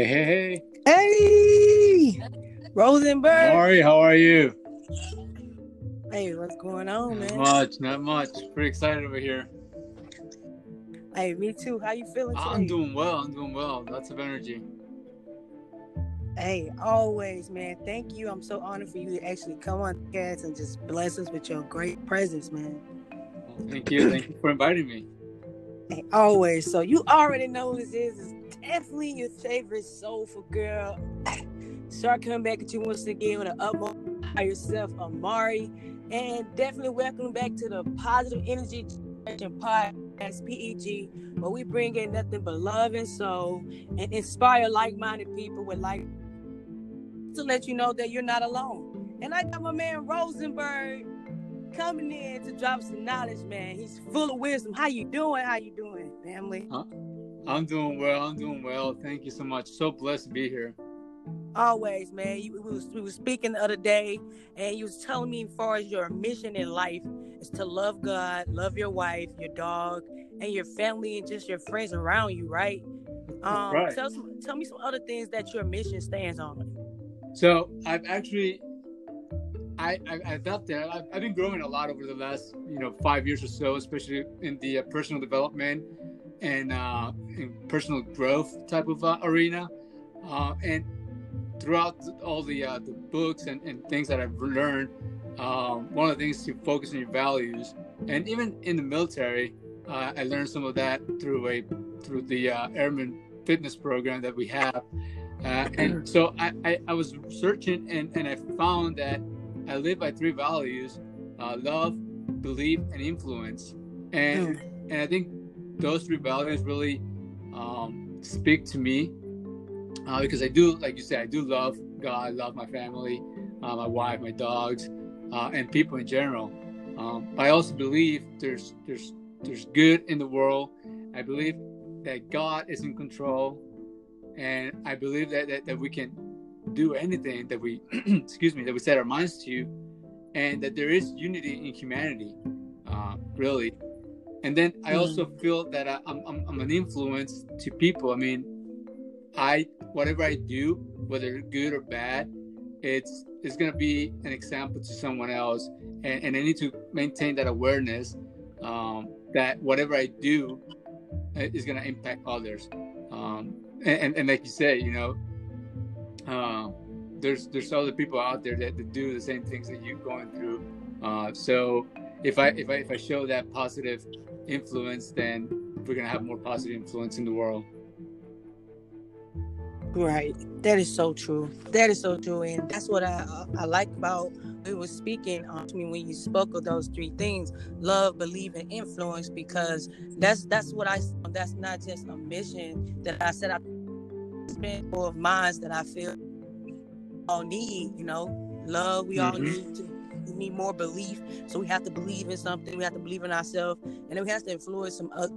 Hey, hey, hey. Hey, Rosenberg. Mari, how are you? Hey, what's going on, Not man? much, not much. Pretty excited over here. Hey, me too. How you feeling ah, today? I'm doing well. I'm doing well. Lots of energy. Hey, always, man. Thank you. I'm so honored for you to actually come on the cast and just bless us with your great presence, man. Thank you. Thank you for inviting me. Hey, always. So you already know this is. Definitely your favorite soulful girl. Start coming back at you once again with an utmost by yourself, Amari. And definitely welcome back to the Positive Energy Podcast, PEG, where we bring in nothing but love and soul and inspire like-minded people with like to let you know that you're not alone. And I got my man Rosenberg coming in to drop some knowledge, man. He's full of wisdom. How you doing? How you doing, family? I'm doing well. I'm doing well. Thank you so much. So blessed to be here. Always, man. You, we, was, we was speaking the other day, and you was telling me as far as your mission in life is to love God, love your wife, your dog, and your family, and just your friends around you, right? Um, Right. Tell, tell me some other things that your mission stands on. So I've actually, I, I, thought that I've, I've been growing a lot over the last, you know, five years or so, especially in the uh, personal development and uh, in personal growth type of uh, arena. Uh, and throughout all the uh, the books and, and things that I've learned, um, one of the things to focus on your values. And even in the military, uh, I learned some of that through a through the uh, Airman Fitness program that we have. Uh, and so I, I, I was searching and, and I found that I live by three values uh, love, belief, and influence. And, and I think those three values really um, speak to me uh, because I do, like you said, I do love God, love my family, uh, my wife, my dogs, uh, and people in general. Um, I also believe there's there's there's good in the world. I believe that God is in control, and I believe that that, that we can do anything that we excuse me that we set our minds to, and that there is unity in humanity, uh, really. And then I also feel that I, I'm, I'm I'm an influence to people. I mean, I whatever I do, whether good or bad, it's it's gonna be an example to someone else, and, and I need to maintain that awareness um, that whatever I do uh, is gonna impact others. Um, and, and, and like you say, you know, uh, there's there's other people out there that, that do the same things that you're going through. Uh, so if I if I if I show that positive influence, then we're gonna have more positive influence in the world. Right. That is so true. That is so true, and that's what I I like about we was speaking um, to me when you spoke of those three things: love, believe, and influence. Because that's that's what I. That's not just a mission that I set out. Spend of minds that I feel all need. You know, love. We all Mhm. need to. We need more belief, so we have to believe in something. We have to believe in ourselves, and then we have to influence some other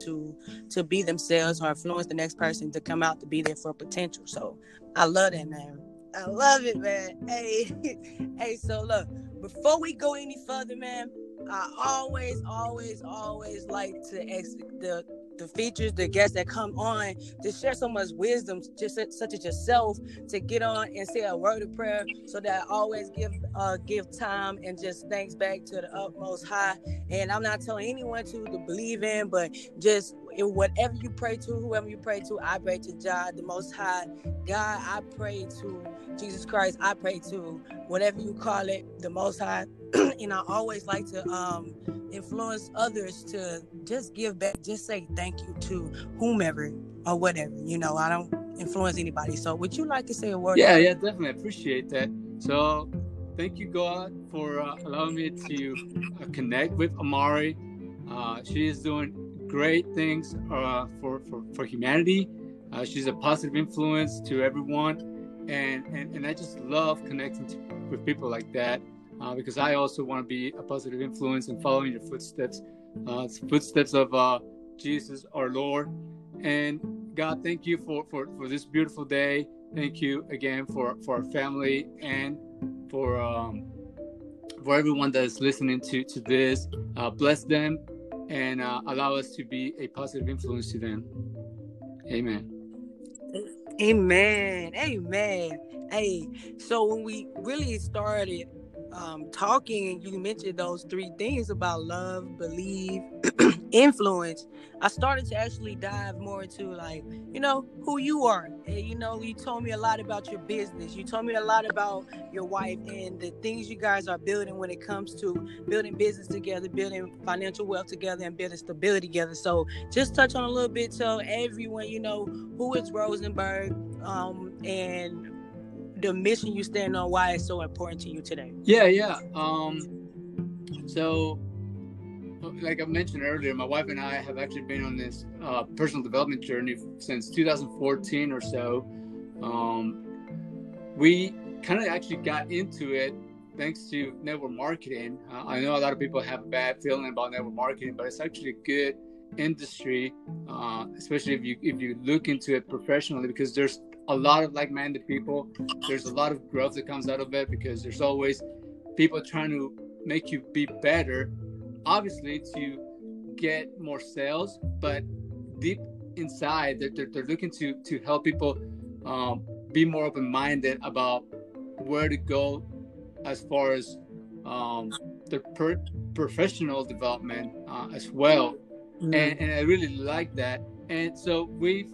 to to be themselves or influence the next person to come out to be there for potential. So I love that, man. I love it, man. Hey, hey. So look, before we go any further, man, I always, always, always like to ask the the features, the guests that come on to share so much wisdom, just such- as yourself, to get on and say a word of prayer, so that I always give uh give time and just thanks back to the utmost high. And I'm not telling anyone to to believe in, but just in whatever you pray to, whoever you pray to, I pray to God, the Most High. God, I pray to Jesus Christ. I pray to whatever you call it, the Most High. and I always like to um, influence others to just give back, just say thank you to whomever or whatever. You know, I don't influence anybody. So, would you like to say a word? Yeah, yeah, definitely. I appreciate that. So, thank you, God, for uh, allowing me to uh, connect with Amari. Uh, she is doing great things uh, for, for, for humanity. Uh, she's a positive influence to everyone. And, and, and I just love connecting to, with people like that uh, because I also want to be a positive influence and following your footsteps, uh, footsteps of uh, Jesus, our Lord. And God, thank you for, for, for this beautiful day. Thank you again for, for our family and for um, for everyone that is listening to to this. Uh, bless them and uh, allow us to be a positive influence to them. Amen. Amen. Amen. Hey, so when we really started um, talking, you mentioned those three things about love, believe, influence. I started to actually dive more into like, you know, who you are. And, you know, you told me a lot about your business. You told me a lot about your wife and the things you guys are building when it comes to building business together, building financial wealth together, and building stability together. So just touch on a little bit so everyone, you know, who is Rosenberg um, and the mission you stand on, why it's so important to you today. Yeah, yeah. Um, so, like I mentioned earlier, my wife and I have actually been on this uh, personal development journey since 2014 or so. Um, we kind of actually got into it thanks to network marketing. Uh, I know a lot of people have a bad feeling about network marketing, but it's actually a good industry, uh, especially if you if you look into it professionally, because there's a lot of like-minded people. There's a lot of growth that comes out of it because there's always people trying to make you be better, obviously to get more sales, but deep inside they're, they're, they're looking to to help people um, be more open-minded about where to go as far as um, their per- professional development uh, as well. Mm-hmm. And, and I really like that. And so we've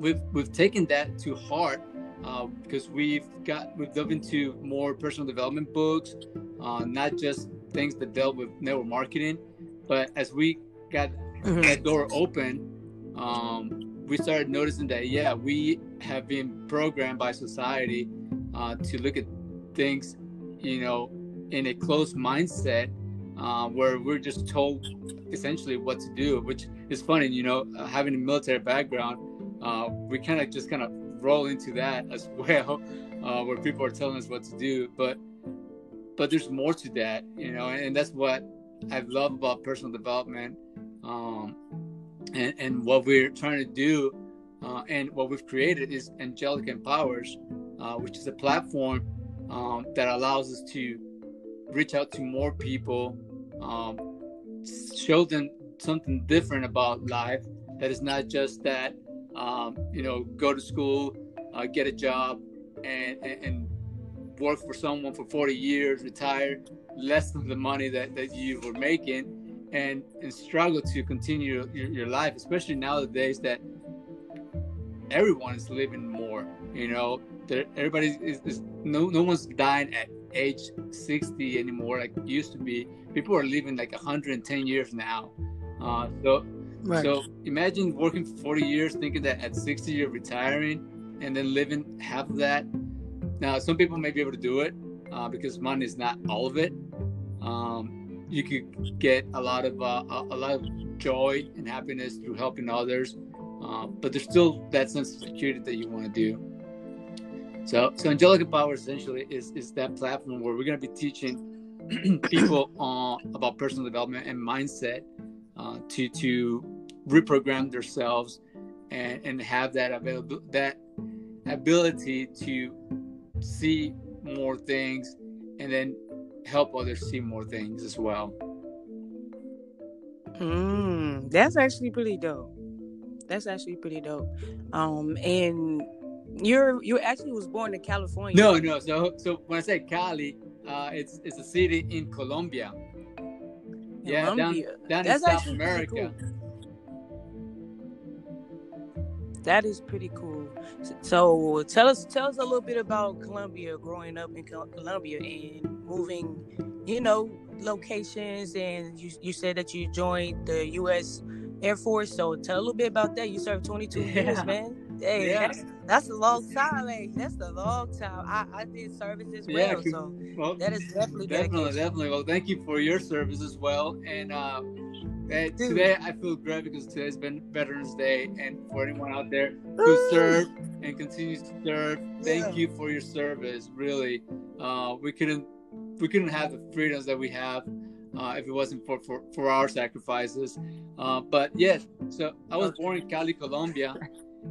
we've we've taken that to heart uh, because we've got we've dove into more personal development books, uh, not just things that dealt with network marketing, but as we got mm-hmm. that door open, um, we started noticing that yeah, we have been programmed by society uh, to look at things, you know, in a closed mindset. Uh, where we're just told essentially what to do, which is funny, you know, having a military background, uh, we kind of just kind of roll into that as well, uh, where people are telling us what to do. But but there's more to that, you know, and, that's what I love about personal development, um, and and what we're trying to do, uh, and what we've created is Angelic Empowers, uh, which is a platform um, that allows us to reach out to more people, um, show them something different about life that is not just that um, you know, go to school, uh, get a job, and, and, and work for someone for 40 years, retire less than the money that, that you were making, and, and struggle to continue your, your life, especially nowadays that everyone is living more. You know, everybody is, is, no no one's dying at age 60 anymore like used to be. People are living like 110 years now. Uh, so Right. So imagine working for 40 years, thinking that at 60 you're retiring, and then living half of that. Now, some people may be able to do it uh, because money is not all of it. Um, you could get a lot of uh, a lot of joy and happiness through helping others, uh, but there's still that sense of security that you want to do. So, so Angelic Empower essentially is is that platform where we're going to be teaching people about personal development and mindset uh, to to reprogram themselves and, and have that available that ability to see more things and then help others see more things as well. Mm, that's actually pretty dope. That's actually pretty dope. Um, and you're you actually was born in California. No, no. So so when I say Cali, uh, it's it's a city in Colombia. Yeah, Colombia. down, down in South America. Cool. That is pretty cool. So tell us tell us a little bit about Colombia, growing up in Colombia and moving, you know, locations. And you you said that you joined the U.S. Air Force. So tell a little bit about that. You served 22 yeah. years, man. Hey, yeah. that's, that's a long time, man. That's a long time. I, I did service as well, yeah, so well, that is definitely definitely definitely. Well, thank you for your service as well. And uh, today I feel great because today's been Veterans Day, and for anyone out there who served and continues to serve, thank yeah. you for your service. Really, uh, we couldn't we couldn't have the freedoms that we have uh, if it wasn't for, for, for our sacrifices. Uh, but yes, so I was born in Cali, Colombia,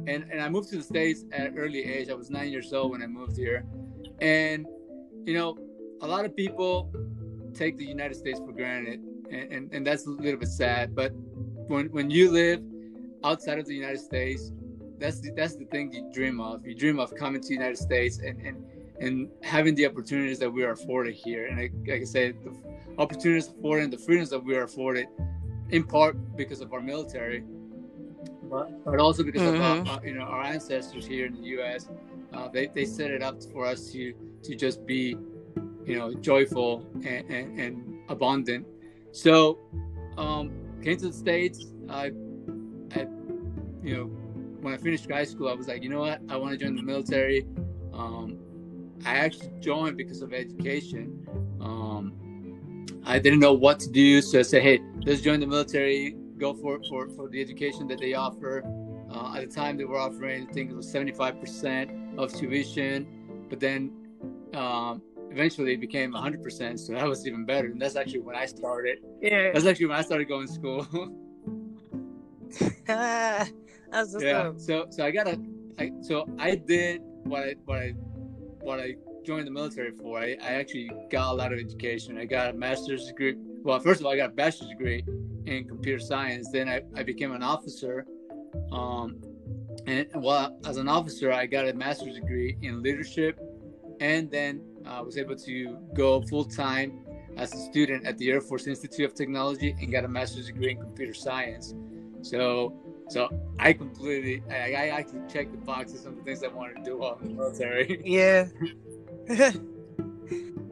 and, and I moved to the States at an early age. I was nine years old when I moved here. And, you know, a lot of people take the United States for granted and, and, and that's a little bit sad. But when when you live outside of the United States, that's the, that's the thing you dream of. You dream of coming to the United States and and and having the opportunities that we are afforded here. And like, like I said, the opportunities afforded and the freedoms that we are afforded, in part because of our military, but, but also because mm-hmm. of our, you know our ancestors here in the U.S. Uh, they they set it up for us to to just be, you know, joyful and, and, and abundant. So, um, came to the states. I, I, you know, when I finished high school, I was like, you know what, I want to join the military. Um, I actually joined because of education. Um, I didn't know what to do, so I said, "Hey, let's join the military. Go for for for the education that they offer." Uh, at the time, they were offering, I think it was seventy five percent of tuition, but then um, eventually it became hundred percent. So that was even better. And that's actually when I started. Yeah, that's actually when I started going to school. that's yeah. Up. So so I got a. I, so I did what I what I what I joined the military for. I, I actually got a lot of education. I got a master's degree. Well, first of all, I got a bachelor's degree in computer science. Then I, I became an officer. Um, and well, as an officer, I got a master's degree in leadership, and then I uh, was able to go full time as a student at the Air Force Institute of Technology and got a master's degree in computer science. So so I completely, I, I actually checked the boxes of the things I wanted to do while in the military. Yeah.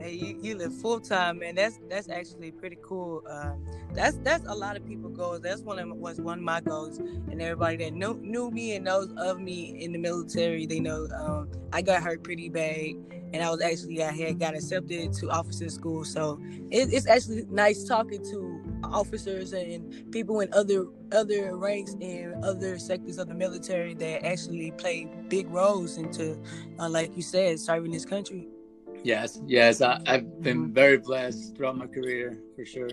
hey, you, you live full time, man. That's that's actually pretty cool. Um, that's that's a lot of people goals. That's one of was one of my goals, and everybody that knew knew me and knows of me in the military, they know um, I got hurt pretty bad, and I was actually I had got accepted to officer school. So it, it's actually nice talking to officers and people in other other ranks and other sectors of the military that actually play big roles into, uh, like you said, serving this country. Yes, yes, I, have been very blessed throughout my career for sure.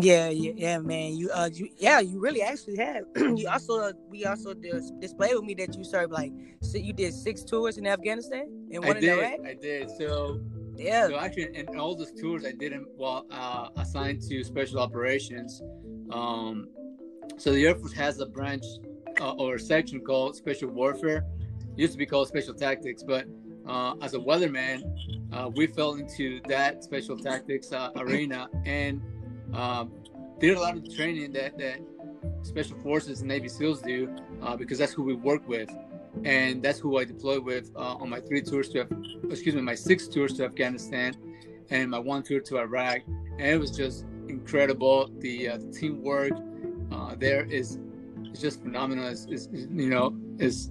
Yeah, yeah, yeah, man. You, uh, you, yeah, you really actually have. you also, uh, we also dis- displayed with me that you served like, so you did six tours in Afghanistan and one I in did, Iraq. I did. So yeah. So actually, in, all those tours, I didn't well uh, assigned to special operations. Um, so the Air Force has a branch uh, or section called Special Warfare. It used to be called Special Tactics, but uh, as a weatherman, uh, we fell into that Special Tactics uh, arena and um, did a lot of the training that that Special Forces and Navy SEALs do uh, because that's who we work with and that's who I deployed with uh, on my three tours to, excuse me, my six tours to Afghanistan, and my one tour to Iraq, and it was just incredible. The, uh, the teamwork there is just phenomenal. Is, you know is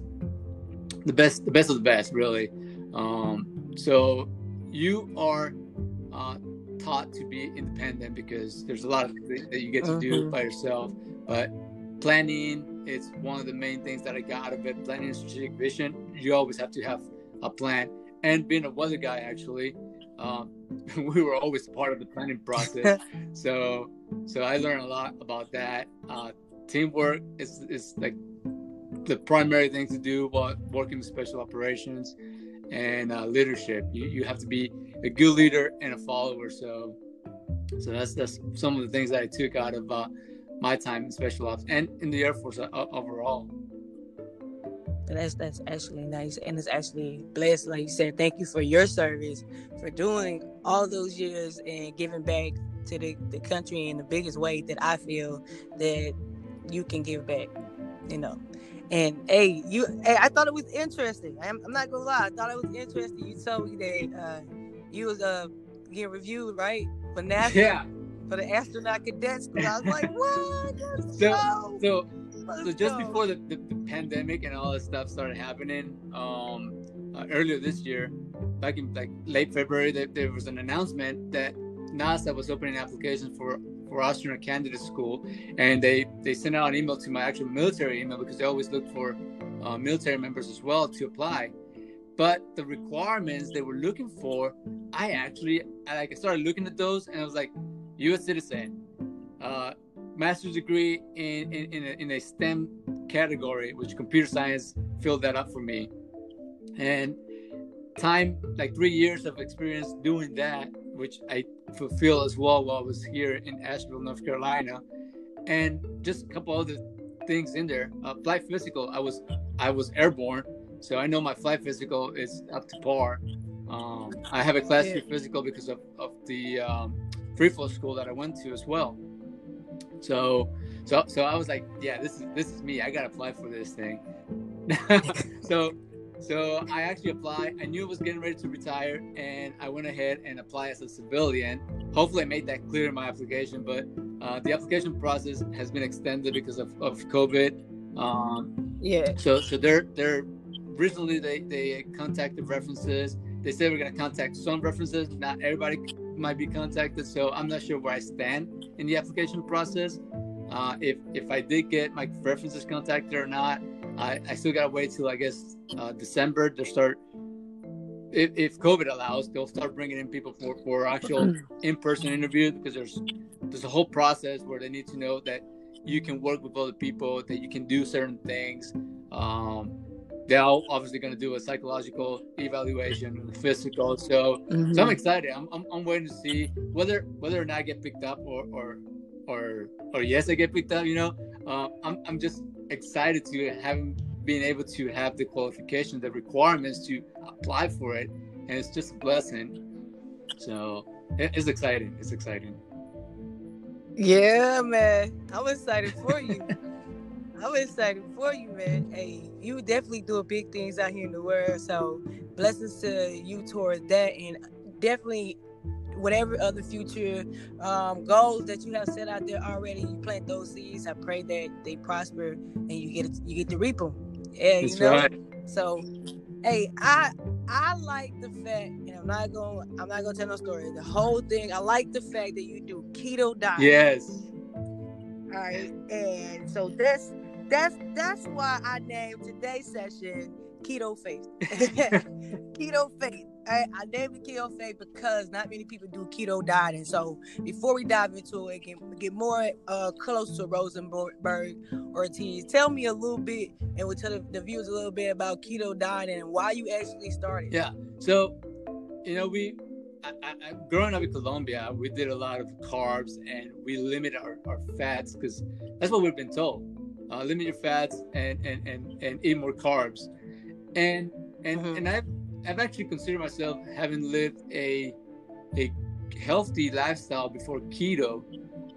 the best, the best of the best, really. Um, so you are uh, taught to be independent because there's a lot of things that you get to do mm-hmm. by yourself, but planning is one of the main things that I got out of it. Planning and strategic vision. You always have to have a plan. And being a weather guy, actually, um, we were always part of the planning process. so, so I learned a lot about that. Uh, teamwork is is like the primary thing to do while working with special operations and uh, leadership. You you have to be a good leader and a follower. So, so that's that's some of the things that I took out of. Uh, my time in special ops and in the Air Force uh, overall. That's that's actually nice, and it's actually blessed. Like you said, thank you for your service, for doing all those years and giving back to the, the country in the biggest way that I feel that you can give back. You know, and hey, you, hey, I thought it was interesting. I'm, I'm not gonna lie, I thought it was interesting. You told me that uh, you was uh getting reviewed right for NASA. Yeah for the astronaut cadet school. I was like, what? Let's so, go. so, Let's so just go. before the, the, the, pandemic and all this stuff started happening, um, uh, earlier this year, back in like late February, there, there was an announcement that NASA was opening applications for for astronaut candidate school, and they they sent out an email to my actual military email because they always look for uh, military members as well to apply. But the requirements they were looking for, I actually I, like I started looking at those, and I was like, U.S. citizen, uh, master's degree in in, in a, in, a, STEM category, which computer science filled that up for me, and time like three years of experience doing that which I fulfill as well while I was here in Asheville, North Carolina, and just a couple other things in there. Uh, flight physical, I was I was airborne, so I know my flight physical is up to par. Um, I have a class three physical because of, of the um, free fall school that I went to as well. So so so I was like, yeah, this is this is me. I gotta apply for this thing. so so I actually applied. I knew I was getting ready to retire, and I went ahead and applied as a civilian. Hopefully, I made that clear in my application. But uh, the application process has been extended because of, of COVID. Um, yeah. So so they're they're originally they they contacted references. They said we're gonna contact some references. Not everybody might be contacted. So I'm not sure where I stand in the application process. Uh, if if I did get my references contacted or not, I, I still gotta wait till I guess uh, December to start. If, if COVID allows, they'll start bringing in people for for actual in-person interviews because there's there's a whole process where they need to know that you can work with other people, that you can do certain things. Um, they're obviously going to do a psychological evaluation, physical. So, mm-hmm. so I'm excited. I'm, I'm, I'm waiting to see whether whether or not I get picked up or or or or yes, I get picked up. You know, uh, I'm I'm just excited to have been able to have the qualifications, the requirements to apply for it, and it's just a blessing. So it's exciting. It's exciting. Yeah, man, I'm excited for you. I'm excited for you, man. Hey, you definitely doing big things out here in the world. So blessings to you towards that, and definitely whatever other future um, goals that you have set out there already, you plant those seeds. I pray that they prosper and you get you get to reap them. Yeah, you know. Right. So, hey, I I like the fact, and I'm not going I'm not gonna tell no story. The whole thing, I like the fact that you do keto diet. Yes. All right, and so that's that's that's why I named today's session Keto Faith. keto Faith. I, I named it Keto Faith because not many people do keto dieting. So before we dive into it, get, get more uh, close to Rosenberg Ortiz, tell me a little bit and we'll tell the, the viewers a little bit about keto dieting and why you actually started. Yeah. So, you know, we I, I, growing up in Colombia, we did a lot of carbs and we limit our, our fats because that's what we've been told. Uh, limit your fats and, and, and, and eat more carbs. And and mm-hmm. and I've I've actually considered myself having lived a a healthy lifestyle before keto.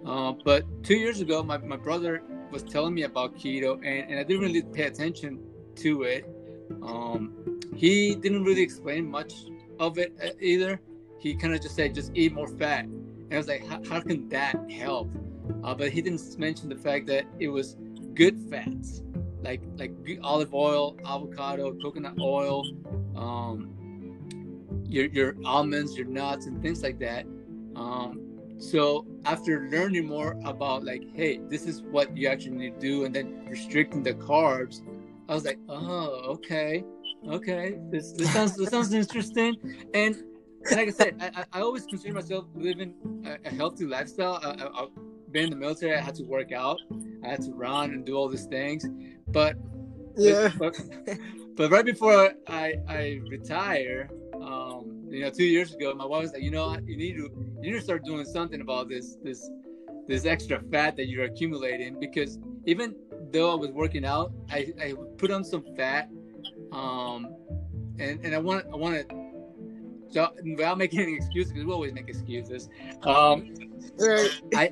Uh, but two years ago, my, my brother was telling me about keto, and, and I didn't really pay attention to it. Um, he didn't really explain much of it uh, either. He kind of just said, just eat more fat. And I was like, how can that help? Uh, but he didn't mention the fact that it was good fats like like olive oil, avocado, coconut oil, um, your your almonds, your nuts, and things like that. Um, so after learning more about like, hey, this is what you actually need to do, and then restricting the carbs, I was like, oh, okay, okay, this this sounds this sounds interesting, and. Like I said, I, I always consider myself living a, a healthy lifestyle. I, I, I've been in the military. I had to work out. I had to run and do all these things. But yeah, but, but right before I I retire, um, you know, two years ago, my wife was like, you know, you need to you need to start doing something about this this this extra fat that you're accumulating because even though I was working out, I, I put on some fat, um, and and I want I want to. So without making any excuses, because we always make excuses. Um, I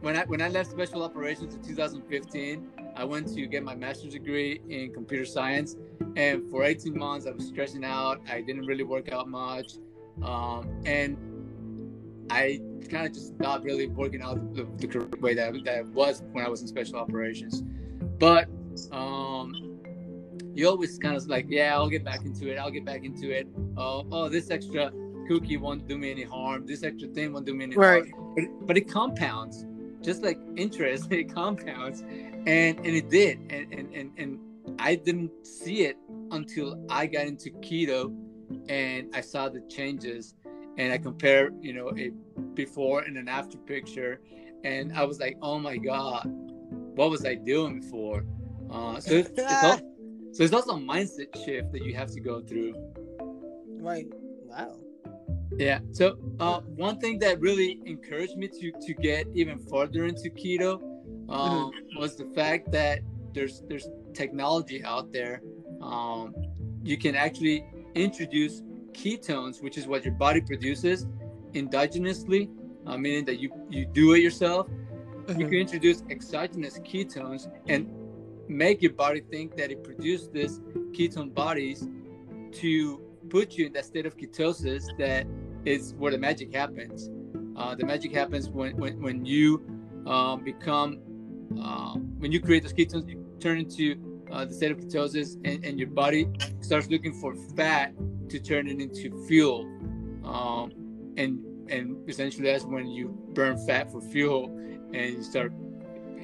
when I when I left special operations in 2015, I went to get my master's degree in computer science, and for 18 months I was stressing out. I didn't really work out much, um, and I kind of just stopped really working out the, the correct way that that was when I was in special operations. But um, you always kind of like, yeah, I'll get back into it. I'll get back into it. Uh, oh, this extra cookie won't do me any harm. This extra thing won't do me any right. harm. But, but it compounds, just like interest. It compounds, and and it did. And and and, and i didn't see it until i got into keto and i saw the changes and i compare you know a before and an after picture. And i was like oh my god what was i doing before? Uh, so it's, it's also, so it's also a mindset shift that you have to go through. Right. Wow Yeah. So uh, one thing that really encouraged me to to get even further into keto um, mm-hmm. was the fact that there's there's technology out there. Um, you can actually introduce ketones, which is what your body produces endogenously, uh, meaning that you you do it yourself. Mm-hmm. You can introduce exogenous ketones and make your body think that it produced this ketone bodies to put you in that state of ketosis that is where the magic happens. Uh, the magic happens when when, when you um, become uh, when you create those ketones, you turn into uh, the state of ketosis, and, and your body starts looking for fat to turn it into fuel. Um, and and essentially that's when you burn fat for fuel, and you start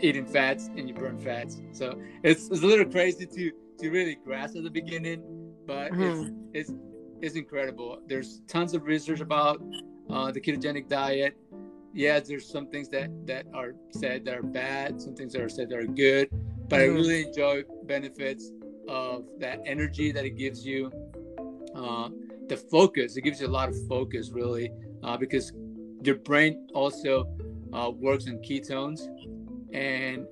eating fats and you burn fats. So it's, it's a little crazy to to really grasp at the beginning, but mm-hmm. it's, it's it's incredible. There's tons of research about uh, the ketogenic diet. Yeah, there's some things that that are said that are bad, some things that are said that are good, but mm-hmm. I really enjoy benefits of that energy that it gives you, uh, the focus. It gives you a lot of focus, really, uh, because your brain also uh, works in ketones, and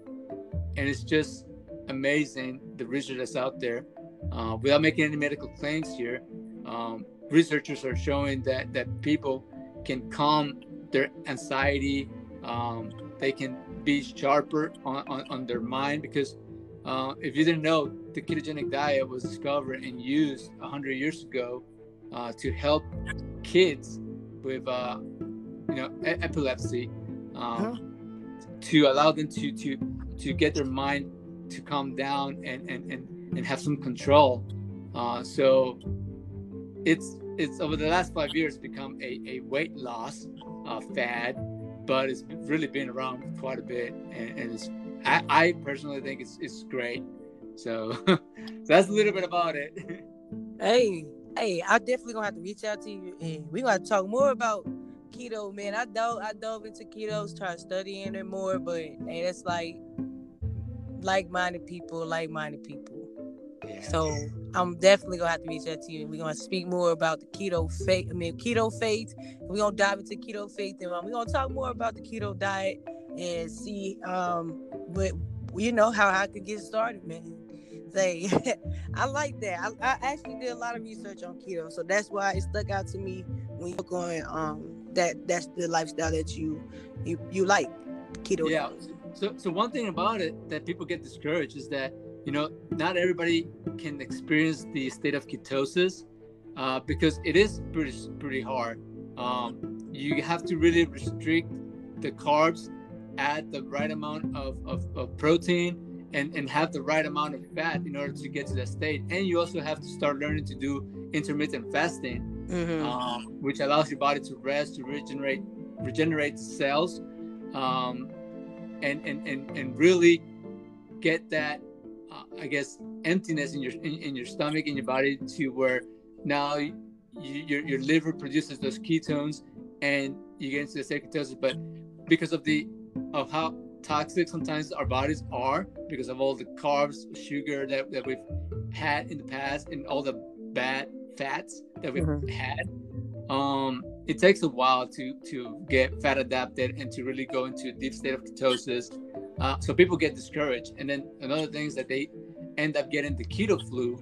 and it's just amazing the research that's out there. Uh, without making any medical claims here, um, researchers are showing that that people can calm their anxiety. Um, they can be sharper on, on, on their mind because uh, if you didn't know, the ketogenic diet was discovered and used 100 years ago uh, to help kids with, uh, you know, e- epilepsy, um, huh? to allow them to to to get their mind to calm down and and and, and have some control. Uh, so it's it's over the last five years become a, a weight loss uh, fad, but it's really been around quite a bit, and, and it's I, I, personally think it's it's great. So, that's a little bit about it. hey, hey, I definitely gonna have to reach out to you, and we gonna talk more about keto, man. I dove I dove into keto, started studying it more, but hey, that's like like-minded people, like-minded people. So I'm definitely gonna have to reach out to you. We're gonna speak more about the keto faith. I mean, keto faith. We're gonna dive into keto faith, and um, we're gonna talk more about the keto diet and see um what you know how I could get started, man. Say, I like that. I, I, actually did a lot of research on keto, so that's why it stuck out to me when you're going um that that's the lifestyle that you you you like keto. Yeah. So so one thing about it that people get discouraged is that you know, not everybody can experience the state of ketosis uh, because it is pretty pretty hard. Um, you have to really restrict the carbs, add the right amount of, of, of protein, and, and have the right amount of fat in order to get to that state. And you also have to start learning to do intermittent fasting, mm-hmm. um, which allows your body to rest, to regenerate regenerate cells, um, and, and, and, and really get that uh, I guess emptiness in your in, in, your stomach in your body to where now you, your your liver produces those ketones and you get into the state ketosis. But because of the of how toxic sometimes our bodies are because of all the carbs, sugar that, that we've had in the past and all the bad fats that we've mm-hmm. had. Um, it takes a while to to get fat adapted and to really go into a deep state of ketosis uh, so people get discouraged, and then another thing is that they end up getting the keto flu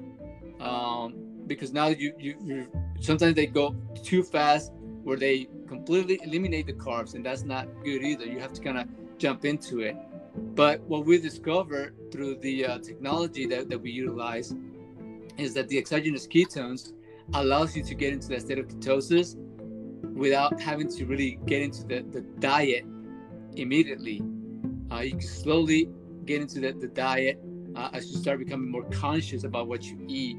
um, because now you you you sometimes they go too fast where they completely eliminate the carbs, and that's not good either. You have to kind of jump into it. But what we discovered through the uh, technology that, that we utilize is that the exogenous ketones allows you to get into that state of ketosis without having to really get into the, the diet immediately. Uh, you can slowly get into the, the diet uh, as you start becoming more conscious about what you eat.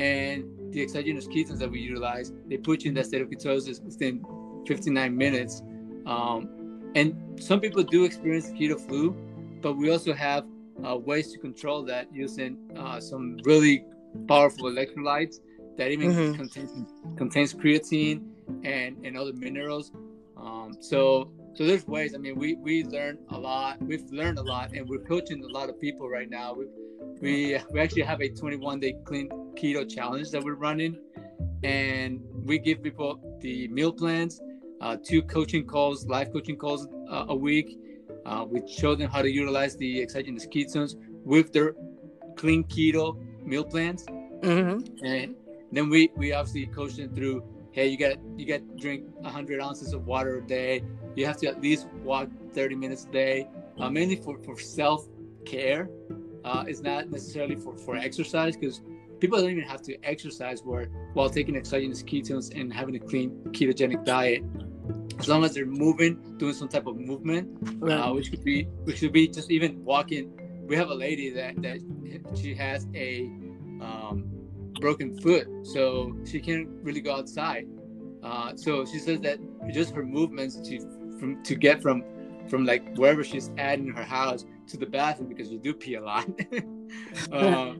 And the exogenous ketones that we utilize, they put you in that state of ketosis within 59 minutes. Um, and some people do experience keto flu, but we also have uh, ways to control that using uh, some really powerful electrolytes that even mm-hmm. contains, contains creatine and, and other minerals. Um, so so there's ways. I mean, we we learn a lot. We've learned a lot, and we're coaching a lot of people right now. We we we actually have a 21 day clean keto challenge that we're running, and we give people the meal plans, uh, two coaching calls, live coaching calls uh, a week. Uh, we show them how to utilize the exogenous ketones with their clean keto meal plans, Mm-hmm. and then we we obviously coach them through. Hey, you got you got to drink 100 ounces of water a day. You have to at least walk 30 minutes a day, uh, mainly for for self care. Uh, it's not necessarily for for exercise because people don't even have to exercise where while taking exogenous ketones and having a clean ketogenic diet. As long as they're moving, doing some type of movement, uh, which could be which could be just even walking. We have a lady that that she has a um, broken foot, so she can't really go outside. Uh, so she says that just her movements to from to get from from like wherever she's at in her house to the bathroom because you do pee a lot. uh,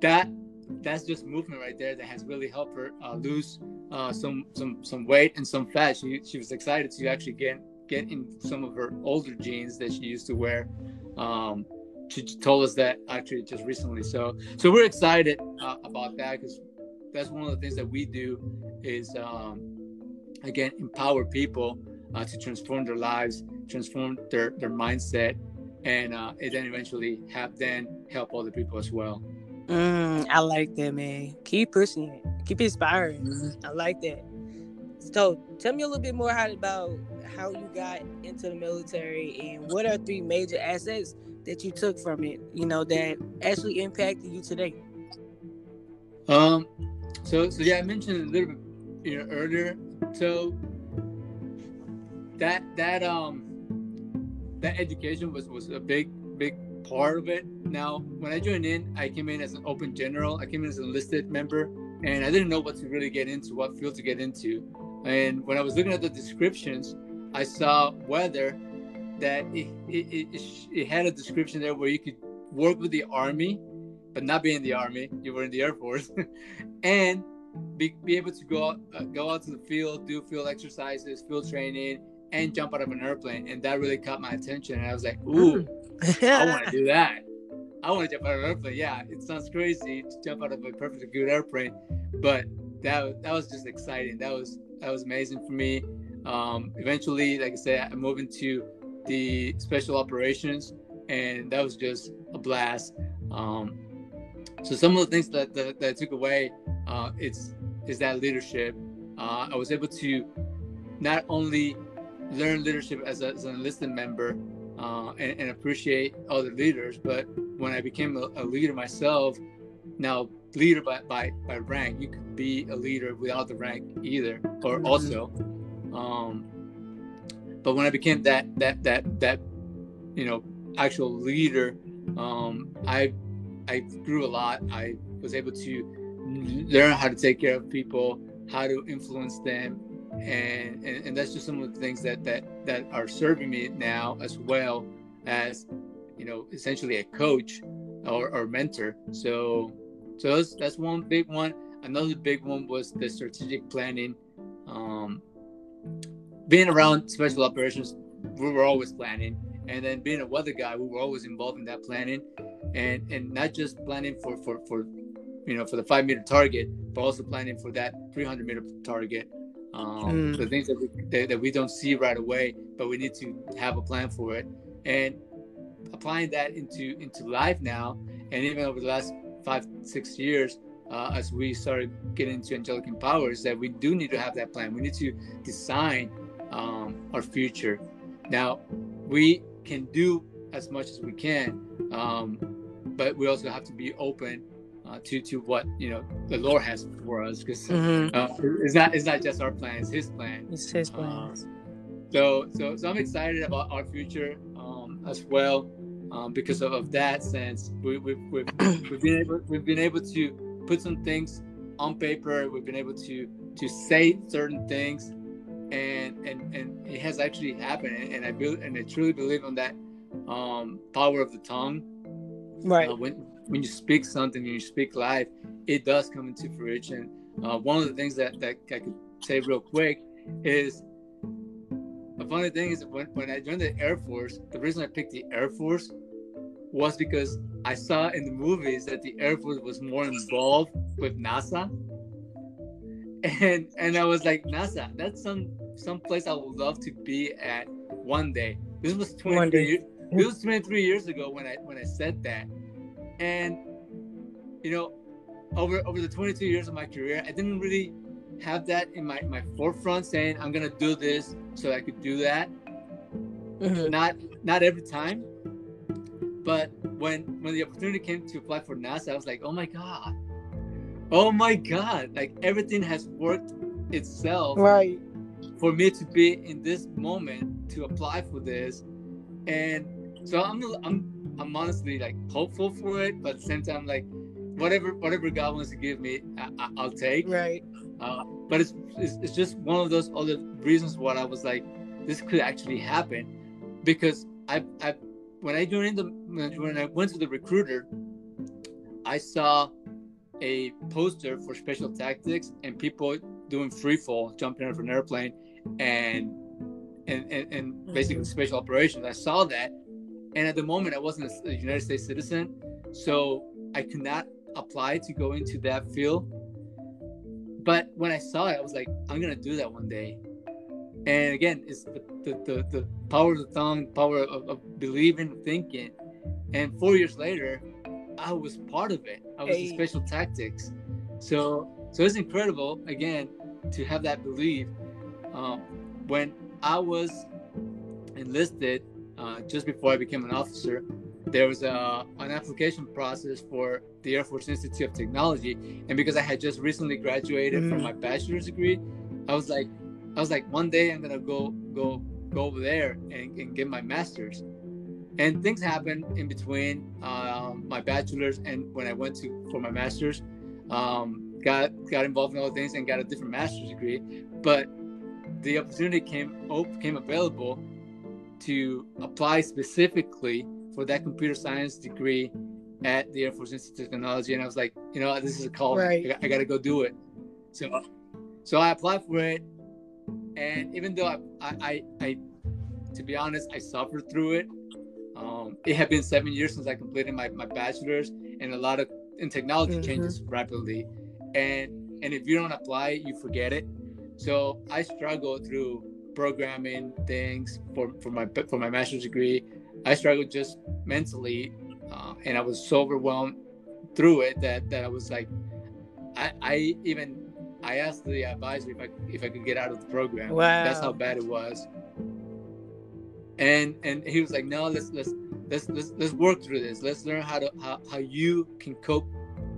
that that's just movement right there that has really helped her uh, lose uh, some some some weight and some fat. She she was excited to actually get get in some of her older jeans that she used to wear. Um, she told us that actually just recently. So so we're excited uh, about that because that's one of the things that we do is um, again empower people uh, to transform their lives, transform their their mindset, and uh, and then eventually have then help other people as well. Mm, I like that, man. Keep pushing it. Keep inspiring. Mm-hmm. I like that. So, tell me a little bit more how, about how you got into the military and what are three major assets that you took from it, you know, that actually impacted you today? Um, so so yeah, I mentioned a little bit, you know, earlier. So that that um that education was was a big big part of it. Now, when I joined in, I came in as an open general. I came in as an enlisted member, and I didn't know what to really get into, what field to get into. And when I was looking at the descriptions, I saw weather that it, it, it, it had a description there where you could work with the army, but not be in the army. You were in the air force, and be, be able to go out, uh, go out to the field, do field exercises, field training, and jump out of an airplane. And that really caught my attention. And I was like, ooh, I want to do that. I want to jump out of an airplane. Yeah, it sounds crazy to jump out of a perfectly good airplane, but that that was just exciting. That was that was amazing for me. Um, eventually, like I said, I moved into the special operations, and that was just a blast. Um, so some of the things that that, that I took away, uh, it's is that leadership. Uh, I was able to not only learn leadership as, a, as an enlisted member uh, and, and, appreciate other leaders, but when I became a, a leader myself, now leader by, by by rank, you could be a leader without the rank either, or mm-hmm. also. Um, but when I became that that that that you know actual leader, um, I I grew a lot. I was able to learn how to take care of people, how to influence them, and and, and that's just some of the things that that that are serving me now as well as you know essentially a coach or, or mentor. So so that's that's one big one. Another big one was the strategic planning. Um, being around special operations, we were always planning, and then being a weather guy, we were always involved in that planning, and and not just planning for for for you know for the five meter target, but also planning for that 300 meter target. Um, mm. The things that we that, that we don't see right away, but we need to have a plan for it, and applying that into into life now, and even over the last five six years, uh, as we started getting into angelic powers, that we do need to have that plan. We need to design um, our future. Now, we can do as much as we can, um, but we also have to be open uh, to to what you know the Lord has for us, because mm-hmm. uh, it's not it's not just our plan; it's His plan. It's His plan. Um, so so so I'm excited about our future um, as well. Um, because of, of, that sense, we, we, we've, we've been able we've been able to put some things on paper. We've been able to to say certain things and and and it has actually happened and, and i build and i truly believe on that um power of the tongue right uh, when when you speak something and you speak life it does come into fruition uh, one of the things that that i could say real quick is the funny thing is when, when i joined the air force the reason i picked the air force was because i saw in the movies that the air force was more involved with nasa and and I was like, NASA, that's some some place I would love to be at one day. This was 23 years, this was 23 years ago when I when I said that. And you know, over over the 22 years of my career, I didn't really have that in my, my forefront saying I'm gonna do this so I could do that. Mm-hmm. Not not every time. But when when the opportunity came to apply for NASA, I was like, oh my God. Oh my God. Like everything has worked itself right for me to be in this moment to apply for this. And so I'm I'm I'm honestly like hopeful for it, but at the same time like whatever whatever God wants to give me, I, will take. Right. Uh, but it's, it's, it's just one of those other reasons why I was like, this could actually happen, because I I when I joined the when I went to the recruiter, I saw a poster for special tactics and people doing free fall, jumping out of an airplane, and and and, and basically special operations. I saw that, and at the moment I wasn't a United States citizen, so I could not apply to go into that field. But when I saw it, I was like, I'm gonna do that one day. And again, it's the the, the, the power of the tongue, power of, of, believing, thinking. And four years later, I was part of it. I was hey. the special tactics. So so it's incredible again to have that belief. Um, when I was enlisted, uh, just before I became an officer, there was a, an application process for the Air Force Institute of Technology, and because I had just recently graduated mm. from my bachelor's degree, I was like, I was like, one day I'm gonna go go go over there and, and get my master's. And things happened in between um, my bachelor's and when I went to for my master's. Um, got got involved in other things and got a different master's degree, but the opportunity came came available to apply specifically for that computer science degree at the Air Force Institute of Technology, and I was like, you know, this is a call. Right. I, I got to go do it. So, so I applied for it, and even though I, I, I, I to be honest, I suffered through it. Um, it had been seven years since I completed my, my bachelor's, and a lot of in technology mm-hmm. changes rapidly, and and if you don't apply, you forget it. So I struggled through programming things for, for my for my master's degree I struggled just mentally, uh, and I was so overwhelmed through it that that I was like, I, I even I asked the advisor if I if I could get out of the program. Wow, that's how bad it was. And and he was like, no, let's let's let's let's, let's work through this. Let's learn how to how, how you can cope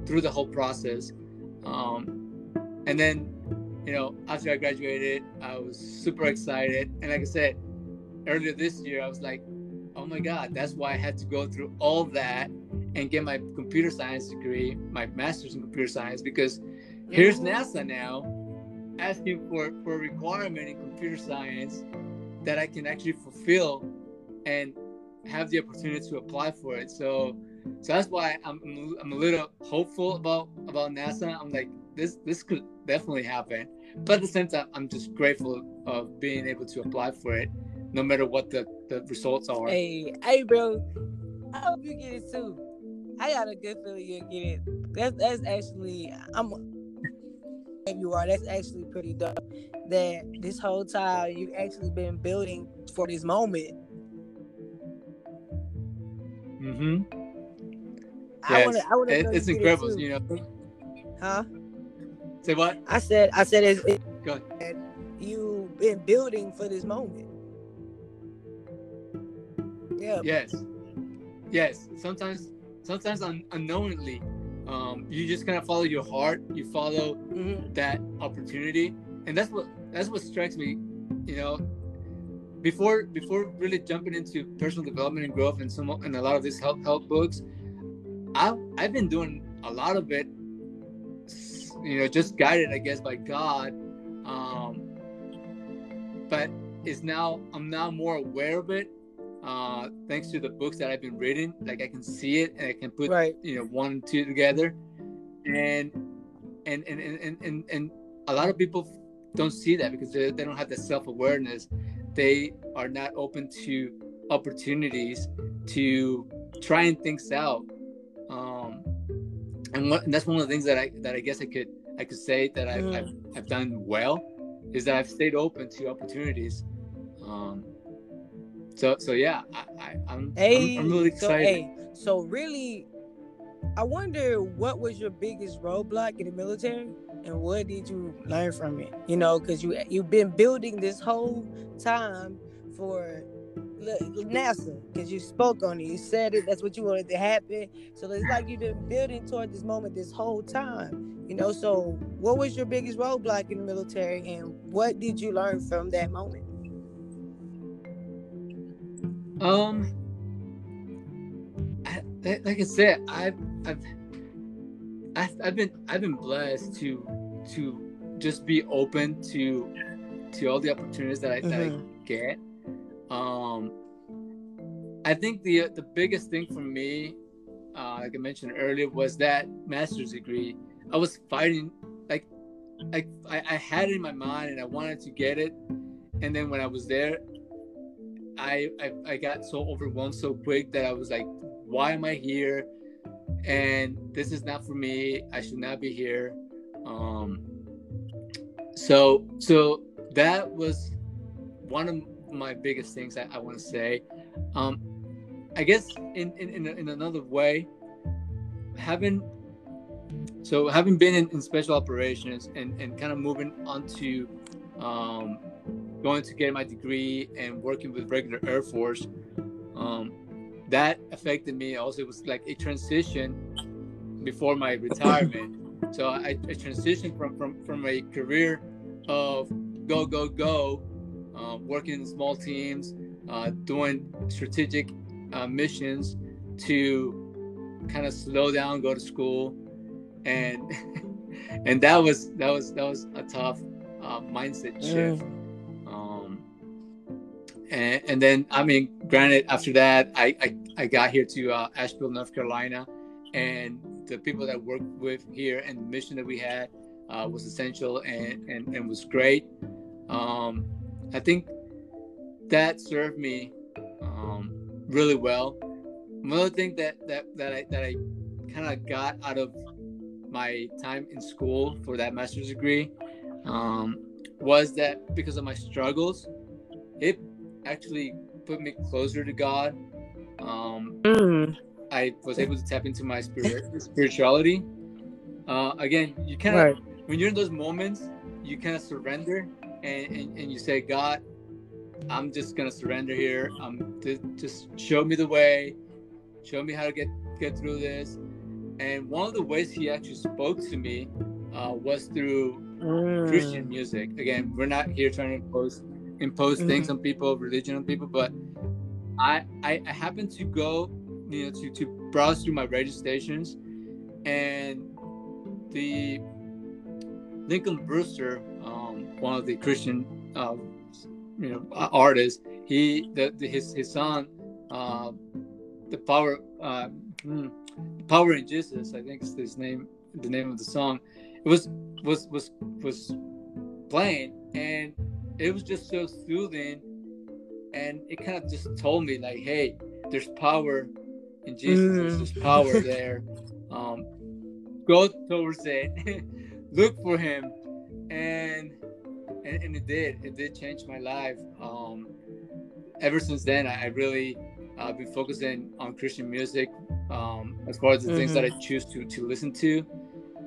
through the whole process. Um, and then, you know, after I graduated, I was super excited. And like I said, earlier this year, I was like, oh my god that's why i had to go through all that and get my computer science degree my master's in computer science because here's nasa now asking for for a requirement in computer science that i can actually fulfill and have the opportunity to apply for it. So so that's why i'm, I'm a little hopeful about about nasa. I'm like this this could definitely happen but at the same time i'm just grateful of being able to apply for it no matter what the, the results are. Hey, hey, bro, I hope you get it too. I got a good feeling you'll get it. That's that's actually I'm. You are. That's actually pretty dope. That this whole time you've actually been building for this moment. Mm-hmm. I want to. I want to. It, it's incredible, it you know. Huh? Say what? I said. I said it's. It, Go ahead. You've been building for this moment. Yeah. Yes. Yes. Sometimes, sometimes un- unknowingly, um, you just kind of follow your heart. You follow mm-hmm. that opportunity, and that's what that's what strikes me. You know, before before really jumping into personal development and growth and some and a lot of these help help books, I've I've been doing a lot of it. You know, just guided, I guess, by God. Um, but it's now I'm now more aware of it uh, thanks to the books that I've been reading, like I can see it and I can put right. you know one and two together, and and and and and, and a lot of people don't see that because they, they don't have the self awareness. They are not open to opportunities to trying things out. And, what, and that's one of the things that I that I guess I could I could say that I've, Mm. I've, I've done well is that I've stayed open to opportunities. Um, so so yeah, I, I I'm, Hey, I'm I'm really so excited. hey, so really, I wonder what was your biggest roadblock in the military, and what did you learn from it? You know, because you you've been building this whole time for NASA, because you spoke on it, you said it. That's what you wanted to happen. So it's like you've been building toward this moment this whole time. You know, so what was your biggest roadblock in the military, and what did you learn from that moment? Um, I, like I said, I've, I've, I've, I've been, I've been blessed to, to just be open to, to all the opportunities that I, that I Mhm. get. Um, I think the the biggest thing for me, uh, like I mentioned earlier, was that master's degree. I was fighting, like, like I, I had it in my mind and I wanted to get it, and then when I was there, I, I I got so overwhelmed so quick that I was like, why am I here? And this is not for me. I should not be here. Um, so so that was one of my biggest things I, I want to say. Um, I guess in in, in, in another way, having so having been in, in special operations and, and kind of moving on to um, going to get my degree and working with regular Air Force, um, that affected me. Also, it was like a transition before my retirement. So I, I transitioned from, from from a career of go go go, uh, working in small teams, uh, doing strategic uh, missions, to kind of slow down, go to school, and and that was that was that was a tough uh, mindset shift. Um, and, and then I mean, granted, after that, I I, I got here to uh, Asheville, North Carolina, and the people that worked with here and the mission that we had uh, was essential and, and and was great. Um, I think that served me um, really well. Another thing that that that I that I kind of got out of my time in school for that master's degree um, was that because of my struggles, it actually put me closer to God. Um, Mm. I was able to tap into my spirit, spirituality. Uh, again, you kind of Right. when you're in those moments, you kind of surrender and, and, and you say, God, I'm just gonna surrender here. Um, th- just show me the way, show me how to get get through this. And one of the ways He actually spoke to me uh, was through Mm. Christian music. Again, we're not here trying to impose impose things on people, religion on people, but I, I I happened to go, you know, to to browse through my radio stations, and the Lincoln Brewster, um, one of the Christian, uh, you know, artists, he the, the his his song, uh, the power, uh, hmm, power in Jesus, I think is his name, the name of the song. It was was was was playing, and it was just so soothing, and it kind of just told me like, hey, there's power in Jesus. There's Mm. just power there. Um, go towards it. Look for Him, and, and and it did. It did change my life. Um, ever since then, I, I really uh, been focusing on Christian music um, as far as the things that I choose to to listen to,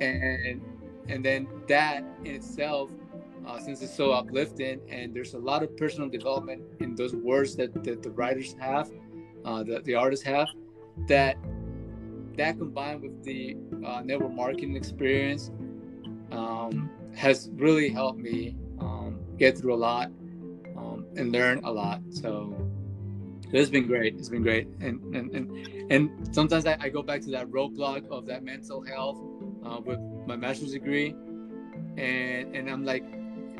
and and then that in itself, uh, since it's so uplifting, and there's a lot of personal development in those words that, that the writers have, uh, the the artists have, that that combined with the uh, network marketing experience um, has really helped me um, get through a lot um, and learn a lot. So it's been great. It's been great, and and and, and sometimes I, I go back to that roadblock of that mental health uh, with my master's degree, and and I'm like,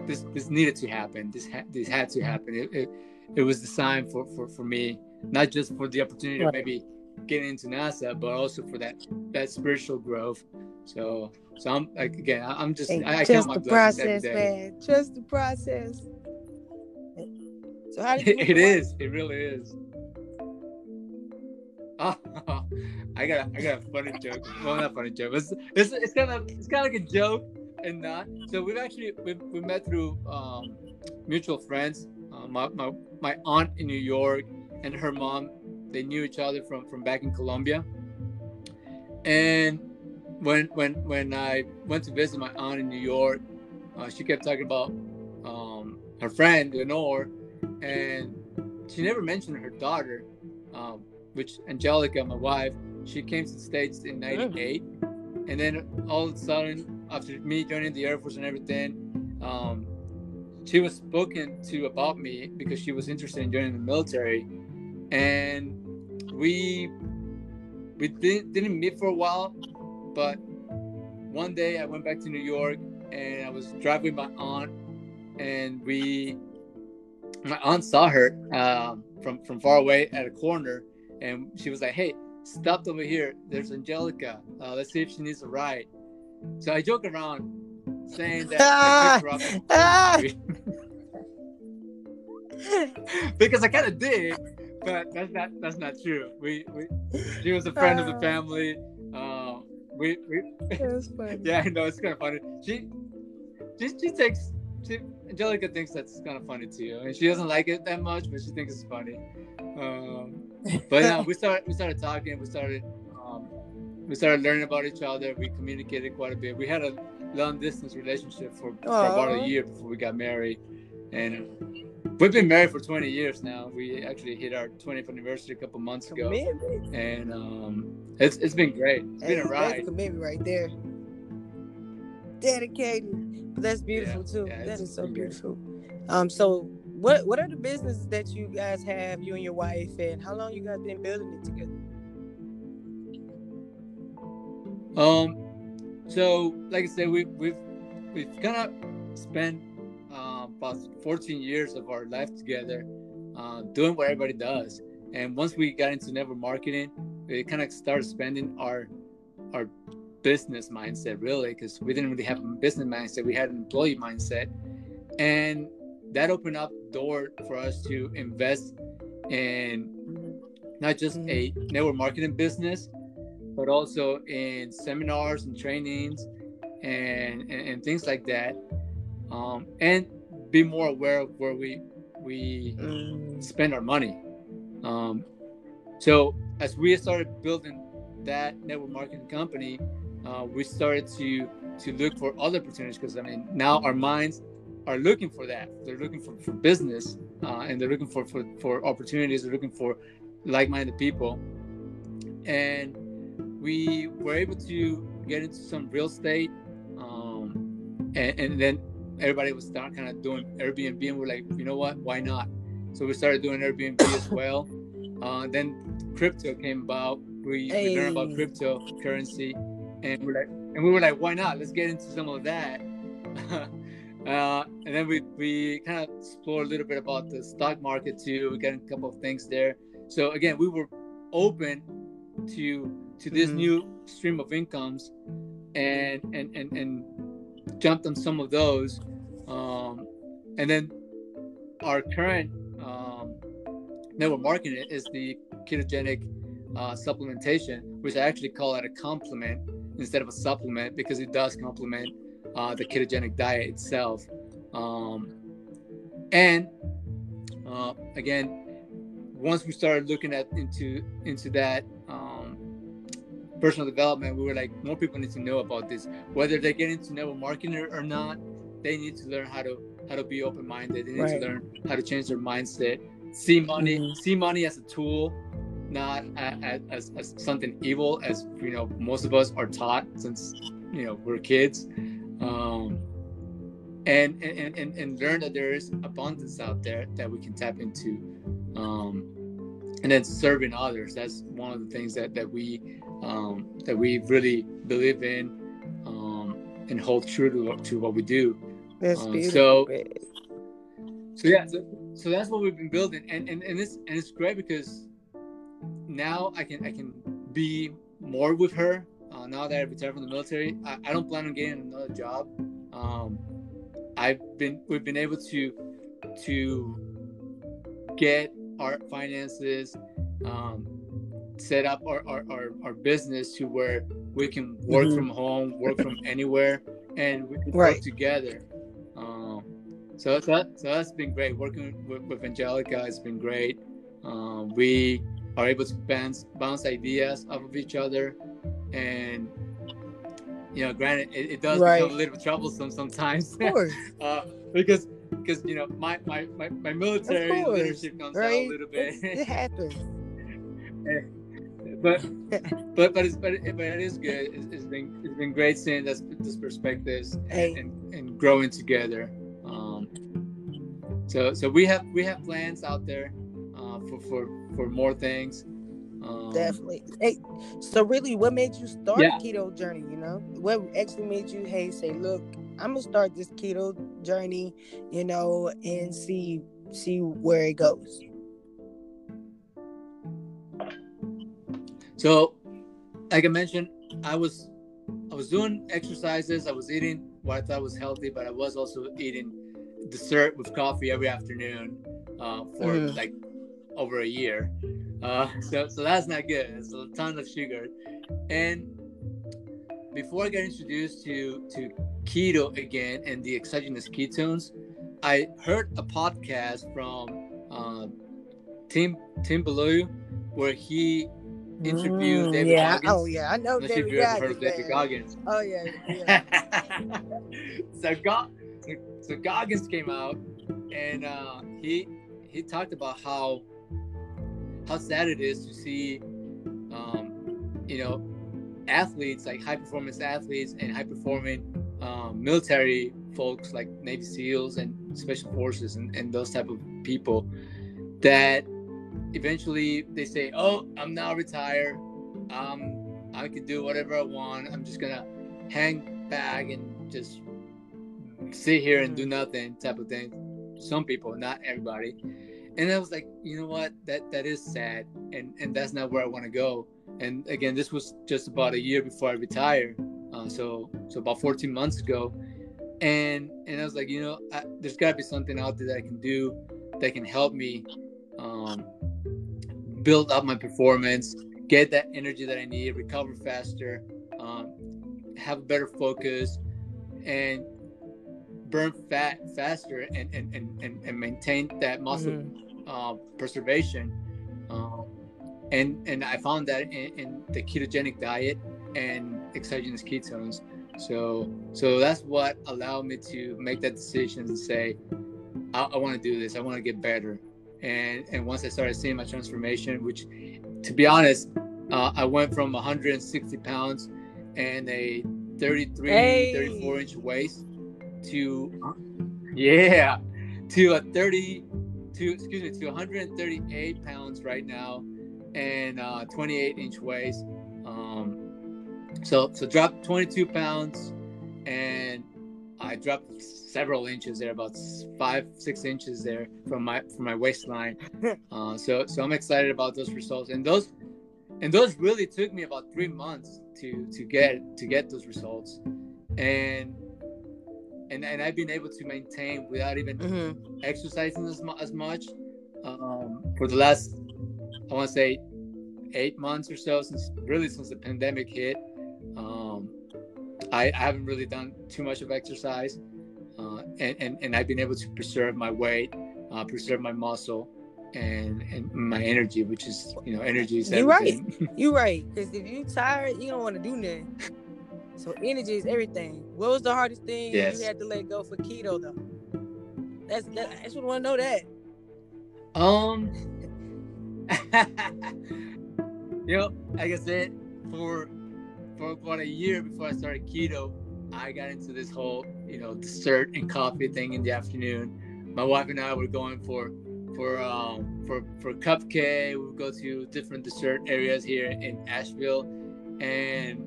this this needed to happen. This ha- this had to happen. It, it, it was designed for, for for me, not just for the opportunity Right. of maybe getting into NASA, but also for that that spiritual growth. So so I'm like again, I'm just Hey, I, I count trust my the process, every day. man. Trust the process. So how did it away? is. It really is. Oh, I got a, I got a funny joke. Well, not funny joke. It's it's, it's kind of it's kind of like a joke, and not. So we've actually we we met through um, mutual friends. Uh, my, my my aunt in New York and her mom, they knew each other from from back in Colombia. And when when when I went to visit my aunt in New York, uh, she kept talking about um, her friend Lenore, and she never mentioned her daughter, um, which Angelica, my wife, she came to the states in '98, and then all of a sudden, after me joining the Air Force and everything, um, she was spoken to about me because she was interested in joining the military, and we we didn't, didn't meet for a while, but one day I went back to New York and I was driving my aunt, and we my aunt saw her um, from from far away at a corner, and she was like, "Hey, stopped over here. There's Angelica. Uh, let's see if she needs a ride." So I joke around saying that I picked her up because I kind of did, but that's not that's not true. We, we she was a friend of the family. Uh, we, we yeah, I know it's kind of funny. She she she takes she Angelica thinks that's kind of funny too, and she doesn't like it that much, but she thinks it's funny. Um, but yeah, we started we started talking. We started um, we started learning about each other. We communicated quite a bit. We had a long distance relationship for, for about a year before we got married, and we've been married for 20 years now. We actually hit our 20th anniversary a couple months ago, commitment. and um, it's it's been great. It's been a ride. That's commitment right there. Dedicated, but that's beautiful yeah, too. Yeah, that is so beautiful. Um, so what what are the businesses that you guys have, you and your wife, and how long you guys been building it together? Um, so like I said, we've we've we've kind of spent about 14 years of our life together, uh, doing what everybody does. And once we got into network marketing, we kind of started spending our our business mindset really because we didn't really have a business mindset. We had an employee mindset, and that opened up door for us to invest in not just a network marketing business, but also in seminars and trainings and, and, and things like that. Um, and be more aware of where we we mm. spend our money. Um, so as we started building that network marketing company, uh, we started to to look for other opportunities because I mean now our minds are looking for that. They're looking for, for business uh, and they're looking for, for, for opportunities. They're looking for like-minded people. And we were able to get into some real estate. Um, and, and, then everybody was start kind of doing Airbnb and we're like, you know what, why not? So we started doing Airbnb as well. Uh, then crypto came about. We, hey. we learned about cryptocurrency and we're like, and we were like, why not? Let's get into some of that. Uh, and then we, we kind of explored a little bit about the stock market too. We got a couple of things there. So again, we were open to to this mm-hmm. new stream of incomes, and and and and jumped on some of those. Um, and then our current um, network marketing is the ketogenic uh, supplementation, which I actually call it a complement instead of a supplement because it does complement uh, the ketogenic diet itself. Um, and uh, again, once we started looking at into into that personal development, we were like, more people need to know about this. Whether they get into network marketing or not, they need to learn how to how to be open minded. They need right. to learn how to change their mindset. See money, mm-hmm. see money as a tool, not as, as, as something evil, as you know most of us are taught since you know we're kids um, and, and, and, and learn that there is abundance out there that we can tap into. Um, and then serving others. That's one of the things that, that we um, that we really believe in um, and hold true to, to what we do. That's um, beautiful. So, so yeah, so, so that's what we've been building, and and and it's and it's great because now I can I can be more with her uh, now that I retired from the military, I, I, don't plan on getting another job. Um, I've been we've been able to to get our finances um, set up our, our, our, our, business to where we can work mm-hmm. from home, work from anywhere, and we could Right. work together. Um, so that so that's been great. Working with, with Angelica has been great. Um, we are able to bounce bounce ideas off of each other, and you know, granted, it, it does Right. become a little troublesome sometimes Of course. uh, because because you know my my my, my military course, leadership comes out a little bit. It, it happens. but but but it's but it, but it is good. It's, it's been it's been great seeing this this perspectives and, and, and growing together. Um, so so we have we have plans out there uh, for for for more things. Um, Definitely. Hey, so really, what made you start Yeah. keto journey? You know, what actually made you, hey, say, look, I'm gonna start this keto journey, you know, and see see where it goes. So, like I mentioned, I was I was doing exercises. I was eating what I thought was healthy, but I was also eating dessert with coffee every afternoon uh, for Mhm. like over a year. Uh, so so that's not good. It's a ton of sugar. And before I got introduced to to keto again and the exogenous ketones, I heard a podcast from uh, Tim Tim Bilyeu where he interviewed Mm, David yeah. Goggins. Oh yeah, I know I'm not sure if David you ever heard Goggins. of David. Goggins. Oh yeah, yeah. so, Go- so Goggins came out and uh, he he talked about how how sad it is to see um, you know athletes like high performance athletes and high performing um, military folks like Navy SEALs and special forces and, and those type of people that eventually they say, "Oh, I'm now retired. Um, I can do whatever I want. I'm just gonna hang back and just sit here and do nothing," type of thing. Some people, not everybody. And I was like, you know what? That that is sad, and and that's not where I want to go. And again, this was just about a year before I retired. Uh, so so about 14 months ago, and and I was like, you know, I, there's got to be something out there that I can do that can help me um, build up my performance, get that energy that I need, recover faster, um, have a better focus, and burn fat faster and and, and, and, and maintain that muscle Mhm. uh, preservation. Um, and and I found that in, in the ketogenic diet and exogenous ketones. So so that's what allowed me to make that decision and say, I, I want to do this. I want to get better. And and once I started seeing my transformation, which to be honest, uh, I went from 160 pounds and a 33, Hey. 34 inch waist to yeah to a 30 to excuse me to 138 pounds right now and uh, 28 inch waist um, so so dropped 22 pounds and i dropped several inches there about five six inches there from my from my waistline uh, so so i'm excited about those results and those and those really took me about three months to to get to get those results and and, and I've been able to maintain without even Mhm. exercising as, mu- as much um, for the last I want to say eight months or so since really since the pandemic hit. Um, I, I haven't really done too much of exercise, uh, and, and and I've been able to preserve my weight, uh, preserve my muscle, and and my energy, which is you know energy is You're right. everything. You right, because if you're tired, you don't want to do nothing. So energy is everything. What was the hardest thing Yes. you had to let go for keto though? That's that, I just want to know that. Um, you know, like I said, for for about a year before I started keto, I got into this whole you know dessert and coffee thing in the afternoon. My wife and I were going for for um for for cupcake. We would go to different dessert areas here in Asheville, and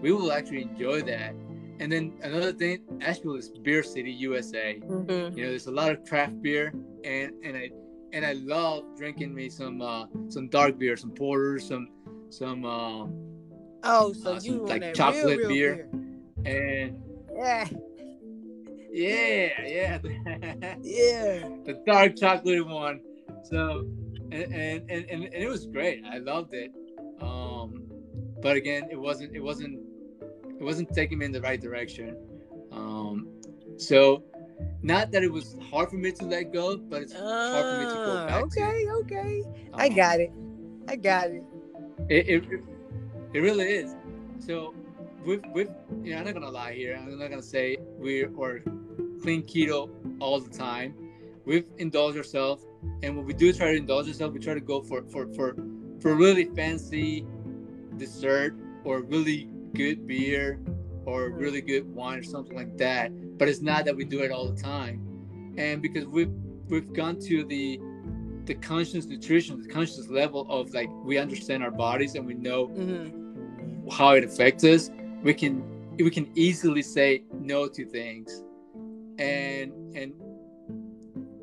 we will actually enjoy that. And then another thing, Asheville is beer city, USA Mhm. you know there's a lot of craft beer and and i and i love drinking me some uh some dark beer some porters some some um Oh, so Uh, you some, on like, chocolate real, real beer. beer. and Yeah, yeah yeah yeah. the dark chocolate one so and, and and and it was great i loved it um but again it wasn't it wasn't it wasn't taking me in the right direction Um, So, not that it was hard for me to let go, but it's hard for me to go back. okay, to. okay. I Um, got it. I got it. It, it, it really is. So, with with you know, I'm not gonna lie here. I'm not gonna say we are clean keto all the time. We've indulged ourselves, and when we do try to indulge ourselves, we try to go for for for for really fancy dessert or really good beer or really good wine or something like that. But it's not that we do it all the time, and because we've we've gone to the the conscious nutrition, the conscious level of like we understand our bodies and we know hmm how it affects us, we can we can easily say no to things, and and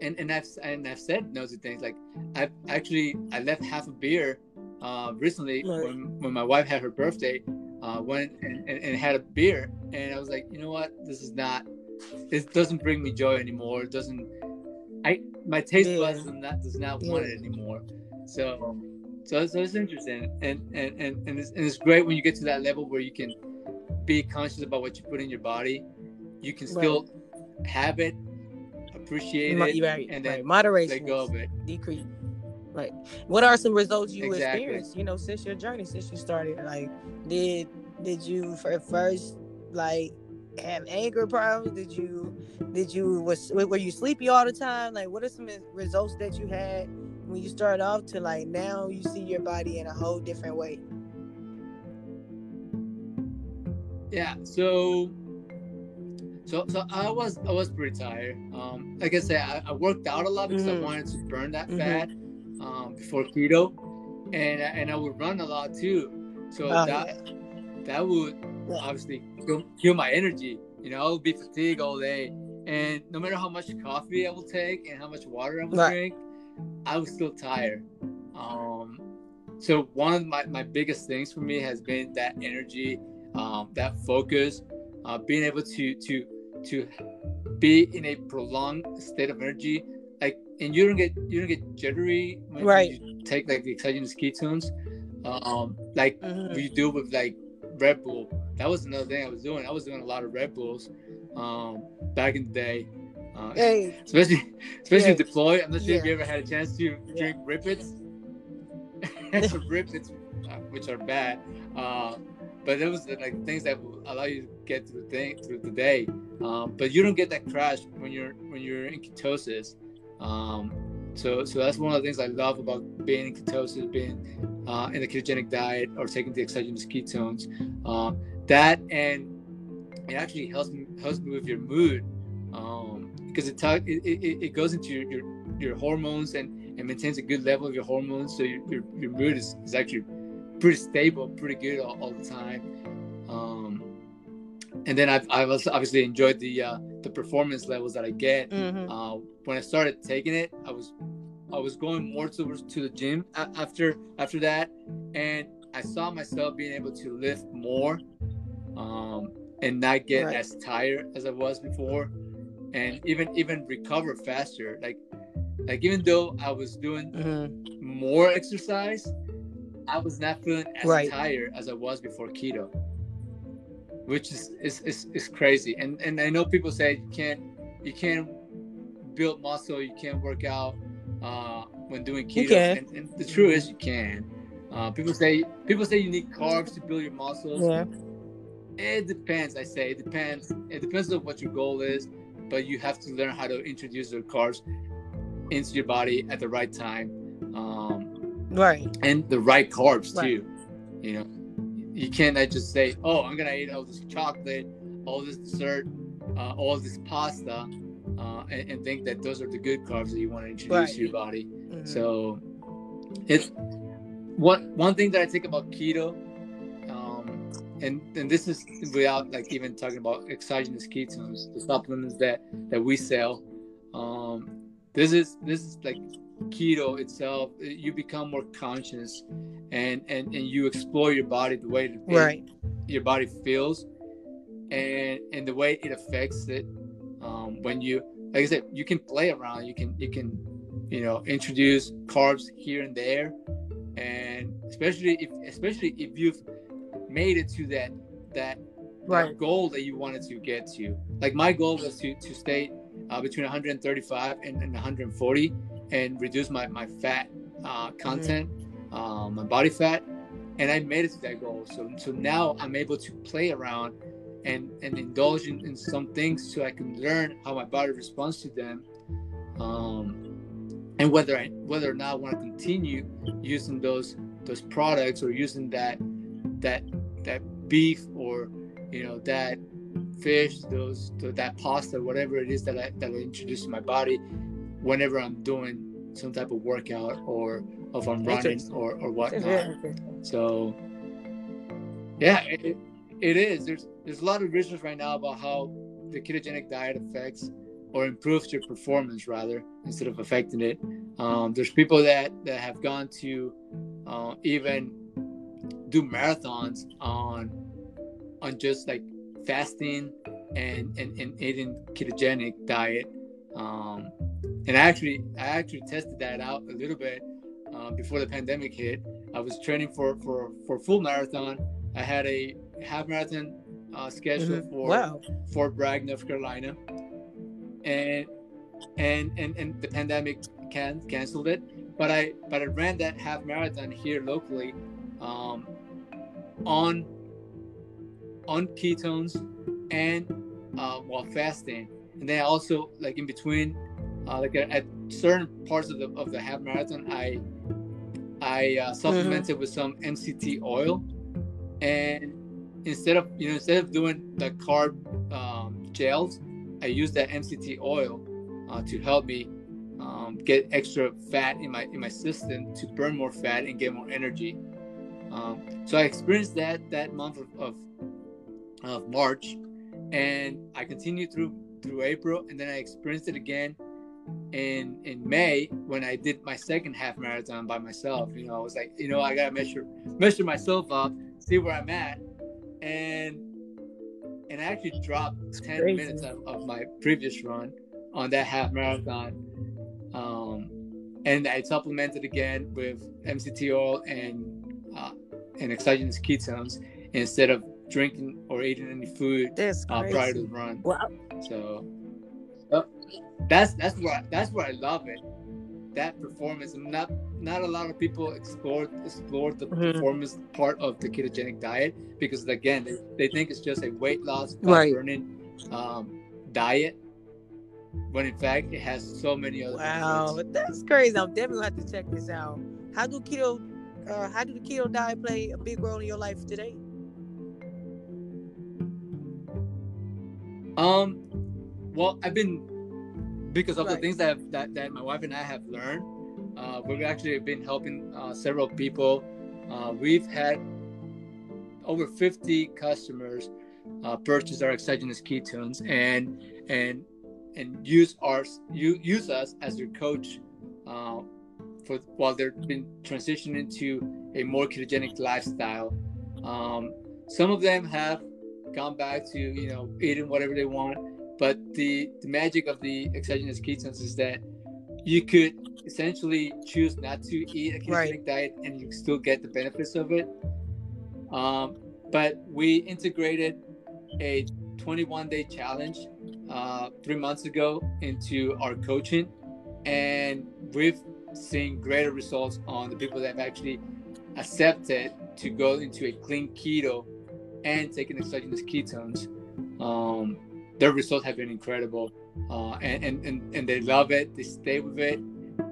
and and I've and I've said no to things like I've actually I left half a beer uh, recently Right. when when my wife had her birthday, uh, went and, and, and had a beer, and I was like, you know what, this is not, it doesn't bring me joy anymore. It doesn't, I my taste Yeah. buds does not does not want it anymore. So so, so it's interesting and and and and it's, and it's great when you get to that level where you can be conscious about what you put in your body you can still have it appreciate it right, and right. then Moderation. let go of it decrease. Right. What are some results you Exactly. experienced? You know, since your journey, since you started, like, did did you for first like have anger problems? Did you did you was were you sleepy all the time? Like, what are some results that you had when you started off to like now you see your body in a whole different way? Yeah so so so i was i was pretty tired um like i said i, I worked out a lot because Mhm. i wanted to burn that Mhm. fat um before keto and and i would run a lot too so Oh, that that would obviously kill, kill my energy you know i would be fatigued all day and no matter how much coffee i will take and how much water i will Right. drink i was still tired um so one of my, my biggest things for me has been that energy um, that focus uh, being able to to to be in a prolonged state of energy like and you don't get you don't get jittery when Right. you take like the exogenous ketones um like Mhm. we do with like red bull. That was another thing i was doing. I was doing a lot of red bulls um back in the day. Uh, Hey, especially especially Yeah. deploy. I'm not sure if you ever had a chance to drink Rip Its. Rip Its uh, which are bad. Uh but it was like things that allow you to get through the thing through the day. Um but you don't get that crash when you're when you're in ketosis. Um so so that's one of the things i love about being in ketosis being uh, in the ketogenic diet or taking the exogenous ketones. Um that and it actually helps me helps your mood. Um because it, talk, it, it it goes into your, your your hormones and and maintains a good level of your hormones. So your, your, your mood is, is actually pretty stable pretty good all, all the time um and then I've, I've obviously enjoyed the uh, the performance levels that I get Mhm. uh, when I started taking it I was I was going more towards to the gym after after that and I saw myself being able to lift more um, and not get Right. as tired as I was before and even even recover faster like like even though I was doing Mhm. more exercise I was not feeling as Right. tired as I was before keto which is is, is, is crazy and and I know people say you can't you can't build muscle you can't work out uh, when doing keto. And, and the truth is you can uh, people say people say you need carbs to build your muscles Yeah. it depends. I say it depends. It depends on what your goal is, but you have to learn how to introduce the carbs into your body at the right time, um, Right. and the right carbs Right. too. You know, you can't just say, "Oh, I'm gonna eat all this chocolate, all this dessert, uh, all this pasta," uh, and, and think that those are the good carbs that you want to introduce Right. to your body. Mhm. So it's one one thing that I think about keto, um, and and this is without like even talking about exogenous ketones, the supplements that that we sell. Um, this is this is like keto itself. You become more conscious, and and and you explore your body the way it- right. your body feels, and and the way it affects it. Um, when you like I said, you can play around. You can you can you know introduce carbs here and there and especially if especially if you've made it to that that right. goal that you wanted to get to. Like my goal was to to stay uh, between 135 and, and 140 and reduce my my fat uh, content, mm-hmm. um, my body fat, and I made it to that goal. So so now I'm able to play around and and indulge in, in some things so I can learn how my body responds to them. Um, and whether I whether or not I want to continue using those those products or using that that that beef or you know that fish those that pasta whatever it is that I that I introduce to my body whenever I'm doing some type of workout or if I'm running or or whatnot. So yeah, it, it is. There's there's a lot of research right now about how the ketogenic diet affects or improves your performance rather instead of affecting it. Um, there's people that that have gone to uh, even do marathons on on just like fasting and and, and eating ketogenic diet. Um, and actually, I actually tested that out a little bit uh, before the pandemic hit. I was training for for for full marathon. I had a half marathon uh, scheduled mm-hmm. for wow. Fort Bragg, North Carolina, and and and and the pandemic can canceled it. But I but I ran that half marathon here locally, um, on on ketones and uh, while fasting, and then also like in between, uh, like at, certain parts of the of the half marathon, I I uh, supplemented mm-hmm. with some MCT oil, and instead of you know instead of doing the carb um, gels, I used that MCT oil uh, to help me um, get extra fat in my in my system to burn more fat and get more energy. Um, so I experienced that that month of, of, of March, and I continued through through April, and then I experienced it again in in May when I did my second half marathon by myself. You know, I was like, you know, I gotta measure measure myself up, see where I'm at, and and I actually dropped ten crazy. minutes of, of, my previous run on that half marathon. Um, and I supplemented again with MCT oil and uh, and exogenous ketones instead of drinking or eating any food uh, prior to the run. Wow. So that's that's where I, that's where I love it. That performance. Not not a lot of people explore explore the mm-hmm. performance part of the ketogenic diet because again they, they think it's just a weight loss right. burning um, diet when in fact it has so many other wow benefits. that's crazy i'm definitely have to check this out how do keto uh, how do the keto diet play a big role in your life today um well i've been because of right. the things that, that that my wife and i have learned uh, we've actually been helping uh, several people uh, we've had over 50 customers uh, purchase our exogenous ketones and and and use our you use us as their coach uh, for while they've been transitioning to a more ketogenic lifestyle. Um, some of them have gone back to you know eating whatever they want, but the the magic of the exogenous ketones is that you could essentially choose not to eat a ketogenic right. diet and you still get the benefits of it. Um, but we integrated a 21 day challenge uh, three months ago into our coaching, and we've seen greater results on the people that have actually accepted to go into a clean keto and taking exogenous ketones. Um, their results have been incredible, uh, and, and, and and they love it. They stay with it,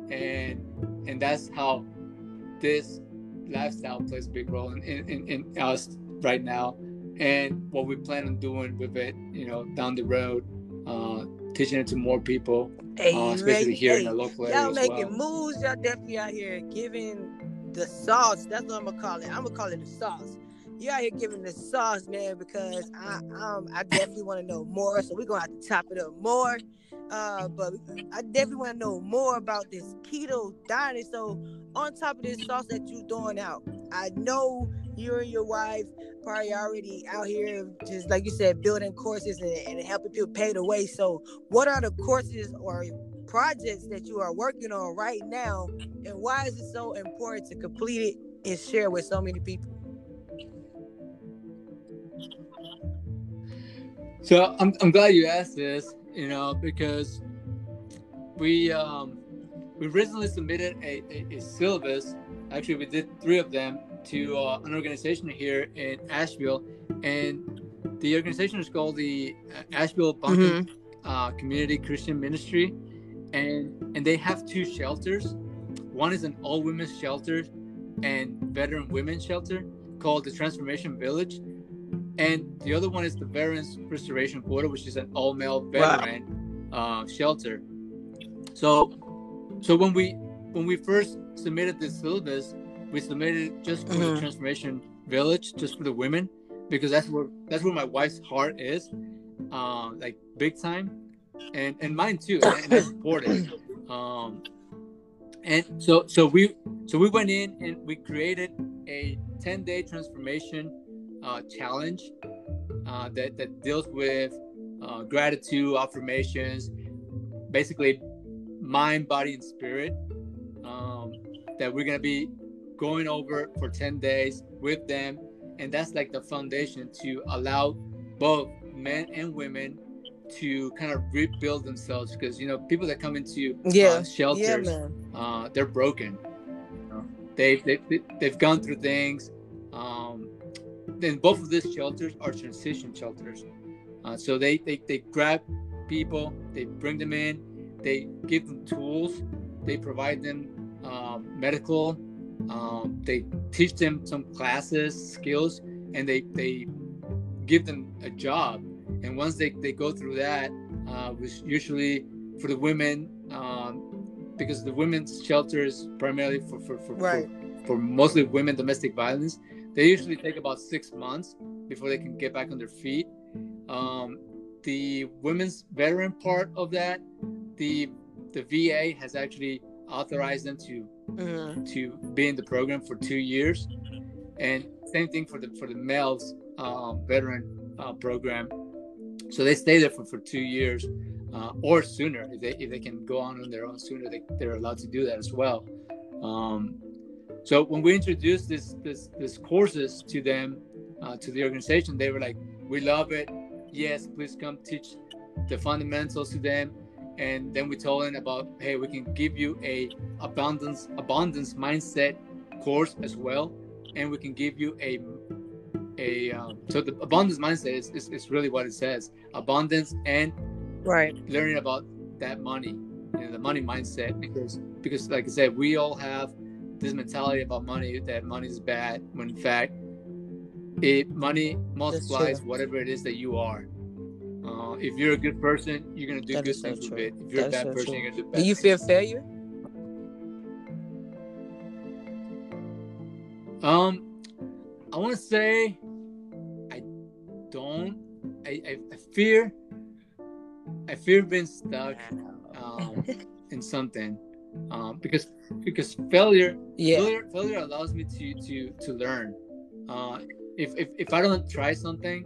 and and that's how this lifestyle plays a big role in, in, in us right now and what we plan on doing with it you know down the road uh, teaching it to more people, hey, uh, especially here hey, in the local area. Y'all making well. moves. Y'all definitely out here giving the sauce. That's what I'm gonna call it. I'm gonna call it the sauce. You out here giving the sauce, man, because I um I definitely want to know more. So we're gonna have to top it up more. Uh, but I definitely want to know more about this keto diet. So on top of this sauce that you're throwing out, I know you and your wife probably already out here just like you said building courses and, and helping people pay the way so what are the courses or projects that you are working on right now and why is it so important to complete it and share with so many people So I'm, I'm glad you asked this, you know, because we um, we recently submitted a, a, a syllabus. Actually, we did three of them to uh, an organization here in Asheville, and the organization is called the uh, Asheville Buncombe mm-hmm. uh, Community Christian Ministry, and and they have two shelters. One is an all women's shelter and veteran women's shelter called the Transformation Village, and the other one is the Veterans Restoration Quarter, which is an all male veteran wow. uh, shelter. So, so when we when we first submitted this syllabus, we submitted just for mm-hmm. the Transformation Village, just for the women, because that's where that's where my wife's heart is, uh, like big time, and and mine too, and, I support it. Um, and so so we so we went in and we created a 10 day transformation uh, challenge uh, that that deals with uh, gratitude affirmations, basically mind, body, and spirit. Um, that we're gonna be going over for 10 days with them. And that's like the foundation to allow both men and women to kind of rebuild themselves. Because you know people that come into uh, yeah. Uh, shelters yeah, uh, they're broken. They, they, they've gone through things then both of these shelters are transition shelters uh, so they, they they grab people they bring them in they give them tools they provide them um, medical um, they teach them some classes, skills, and they they give them a job. And once they, they go through that, uh, which usually for the women, um, because the women's shelter is primarily for for, for, right. for, for mostly women domestic violence, they usually take about six months before they can get back on their feet. Um, the women's veteran part of that, the the VA has actually authorized them to mm-hmm. to be in the program for two years, and same thing for the for the males um, veteran uh, program. So they stay there for, for two years uh, or sooner if they if they can go on on their own sooner they, they're allowed to do that as well. Um, so when we introduced this this this courses to them uh, to the organization, they were like, "We love it. Yes, please come teach the fundamentals to them." and then we told them about hey we can give you a abundance abundance mindset course as well and we can give you a a um, so the abundance mindset is, is, is, really what it says abundance and right learning about that money you know the money mindset because because like i said we all have this mentality about money that money is bad when in fact it money multiplies whatever it is that you are uh, if you're a good person, you're gonna do that good things with it. If you're that a bad person, true. you're gonna do bad. Do you fear failure? Um, I want to say I don't. I, I, I, fear. I fear being stuck um, in something um, because because failure, yeah. failure failure allows me to to to learn. Uh, if, if if I don't try something,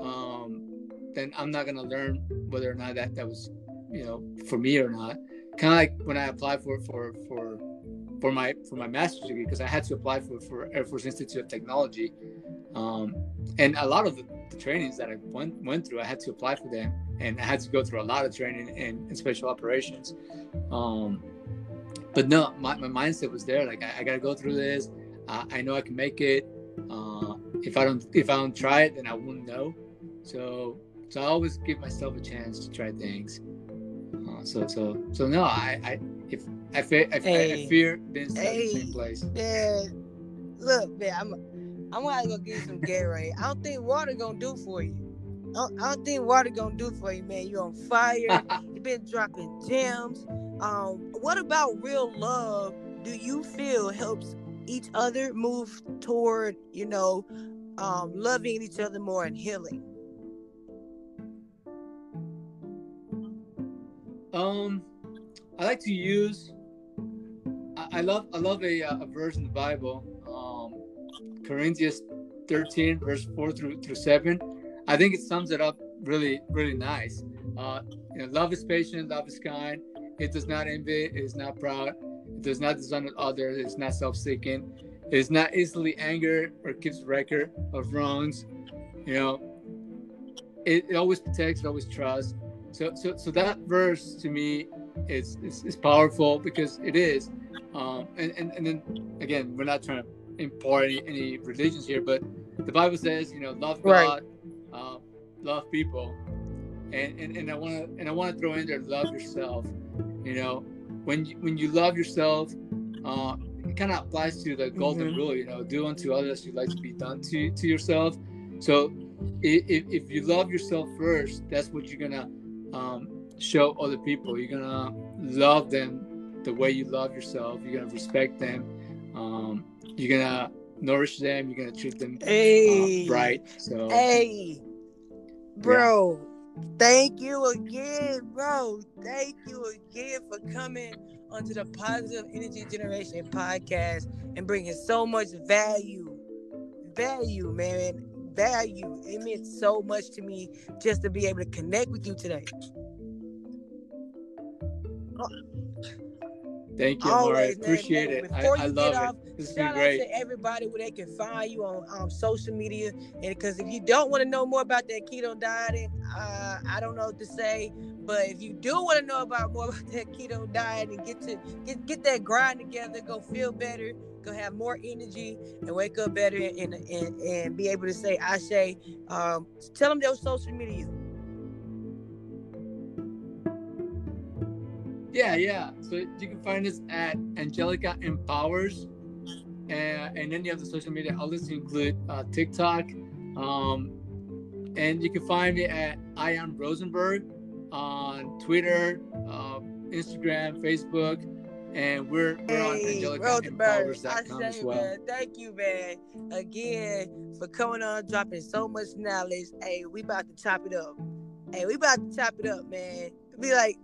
um, then I'm not gonna learn whether or not that that was, you know, for me or not. Kind of like when I applied for for for for my for my master's degree because I had to apply for for Air Force Institute of Technology, um, and a lot of the, the, trainings that I went went through, I had to apply for them, and I had to go through a lot of training in, in special operations. Um, but no, my, my mindset was there. Like I, I got to go through this. Uh, I know I can make it. Uh, if I don't if I don't try it, then I won't know. So so I always give myself a chance to try things. Uh, so so so no, I I if I fear I, hey, I, I fear being stuck hey, in the same place. Man, look, man, I'm I'm gonna go get some Gatorade. I don't think water gonna do for you. I don't, I don't think water gonna do for you, man. You're on fire. You've been dropping gems. Um, what about real love? Do you feel helps each other move toward, you know, um, loving each other more and healing? Um, I like to use. I, I love I love a, a verse in the Bible, um, Corinthians 13 verse 4 through through 7. I think it sums it up really really nice. Uh, you know, love is patient, love is kind. It does not envy, it is not proud, it does not dishonor others, it is not self-seeking, it is not easily angered or keeps record of wrongs. You know, it, it always protects, it always trusts. So so so that verse to me is is, is powerful because it is. Um, and, and and then again, we're not trying to import any, any religions here, but the Bible says, you know, love God, right. uh, love people, and and, and I want to and I want to throw in there, love yourself. You know, when you, when you love yourself, uh, it kind of applies to the golden mm-hmm. rule. You know, do unto others you like to be done to to yourself. So if, if you love yourself first, that's what you're gonna um, show other people. You're gonna love them the way you love yourself. You're gonna respect them. Um, you're gonna nourish them. You're gonna treat them uh, hey, uh, right. So hey, bro, yeah. Thank you again, bro. Thank you again for coming onto the Positive Energy Generation podcast and bringing so much value, value, man, value. It meant so much to me just to be able to connect with you today. Thank you, Always, Amari. Appreciate man. it. Before I, I love off, it. This shout out to everybody where they can find you on um, social media. And because if you don't want to know more about that keto dieting, uh, I don't know what to say. But if you do want to know about more about that keto diet and get to get get that grind together, go feel better, go have more energy, and wake up better, and and, and be able to say, I say, um, tell them their social media. Yeah, yeah. So you can find us at Angelica Empowers. And, and then you have the social media outlets include uh, TikTok. Um, and you can find me at I am Rosenberg on Twitter, uh, Instagram, Facebook. And we're, we're hey, on AngelicaEmpowers.com as well. Man, thank you, man, again for coming on, dropping so much knowledge. Hey, we about to chop it up. Hey, we about to chop it up, man. Be like,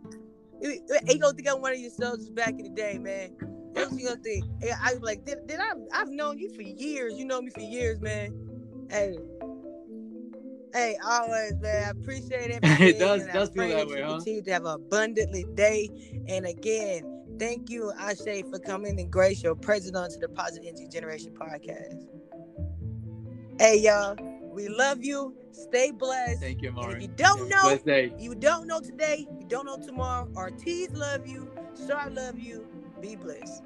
he gonna think I'm one of your soldiers back in the day, man. That's what you gonna think. I was like, did, did I? I've known you for years. You know me for years, man. Hey, hey, always, man. I appreciate it. it does does feel that way, huh? Continue to have an abundantly day. And again, thank you, Ashe, for coming and grace your president to the Positive Energy Generation podcast. Hey, y'all. We love you. Stay blessed. Thank you, Mark. if you don't know, you don't know today, you don't know tomorrow. Ortiz love you. Star love you be blessed.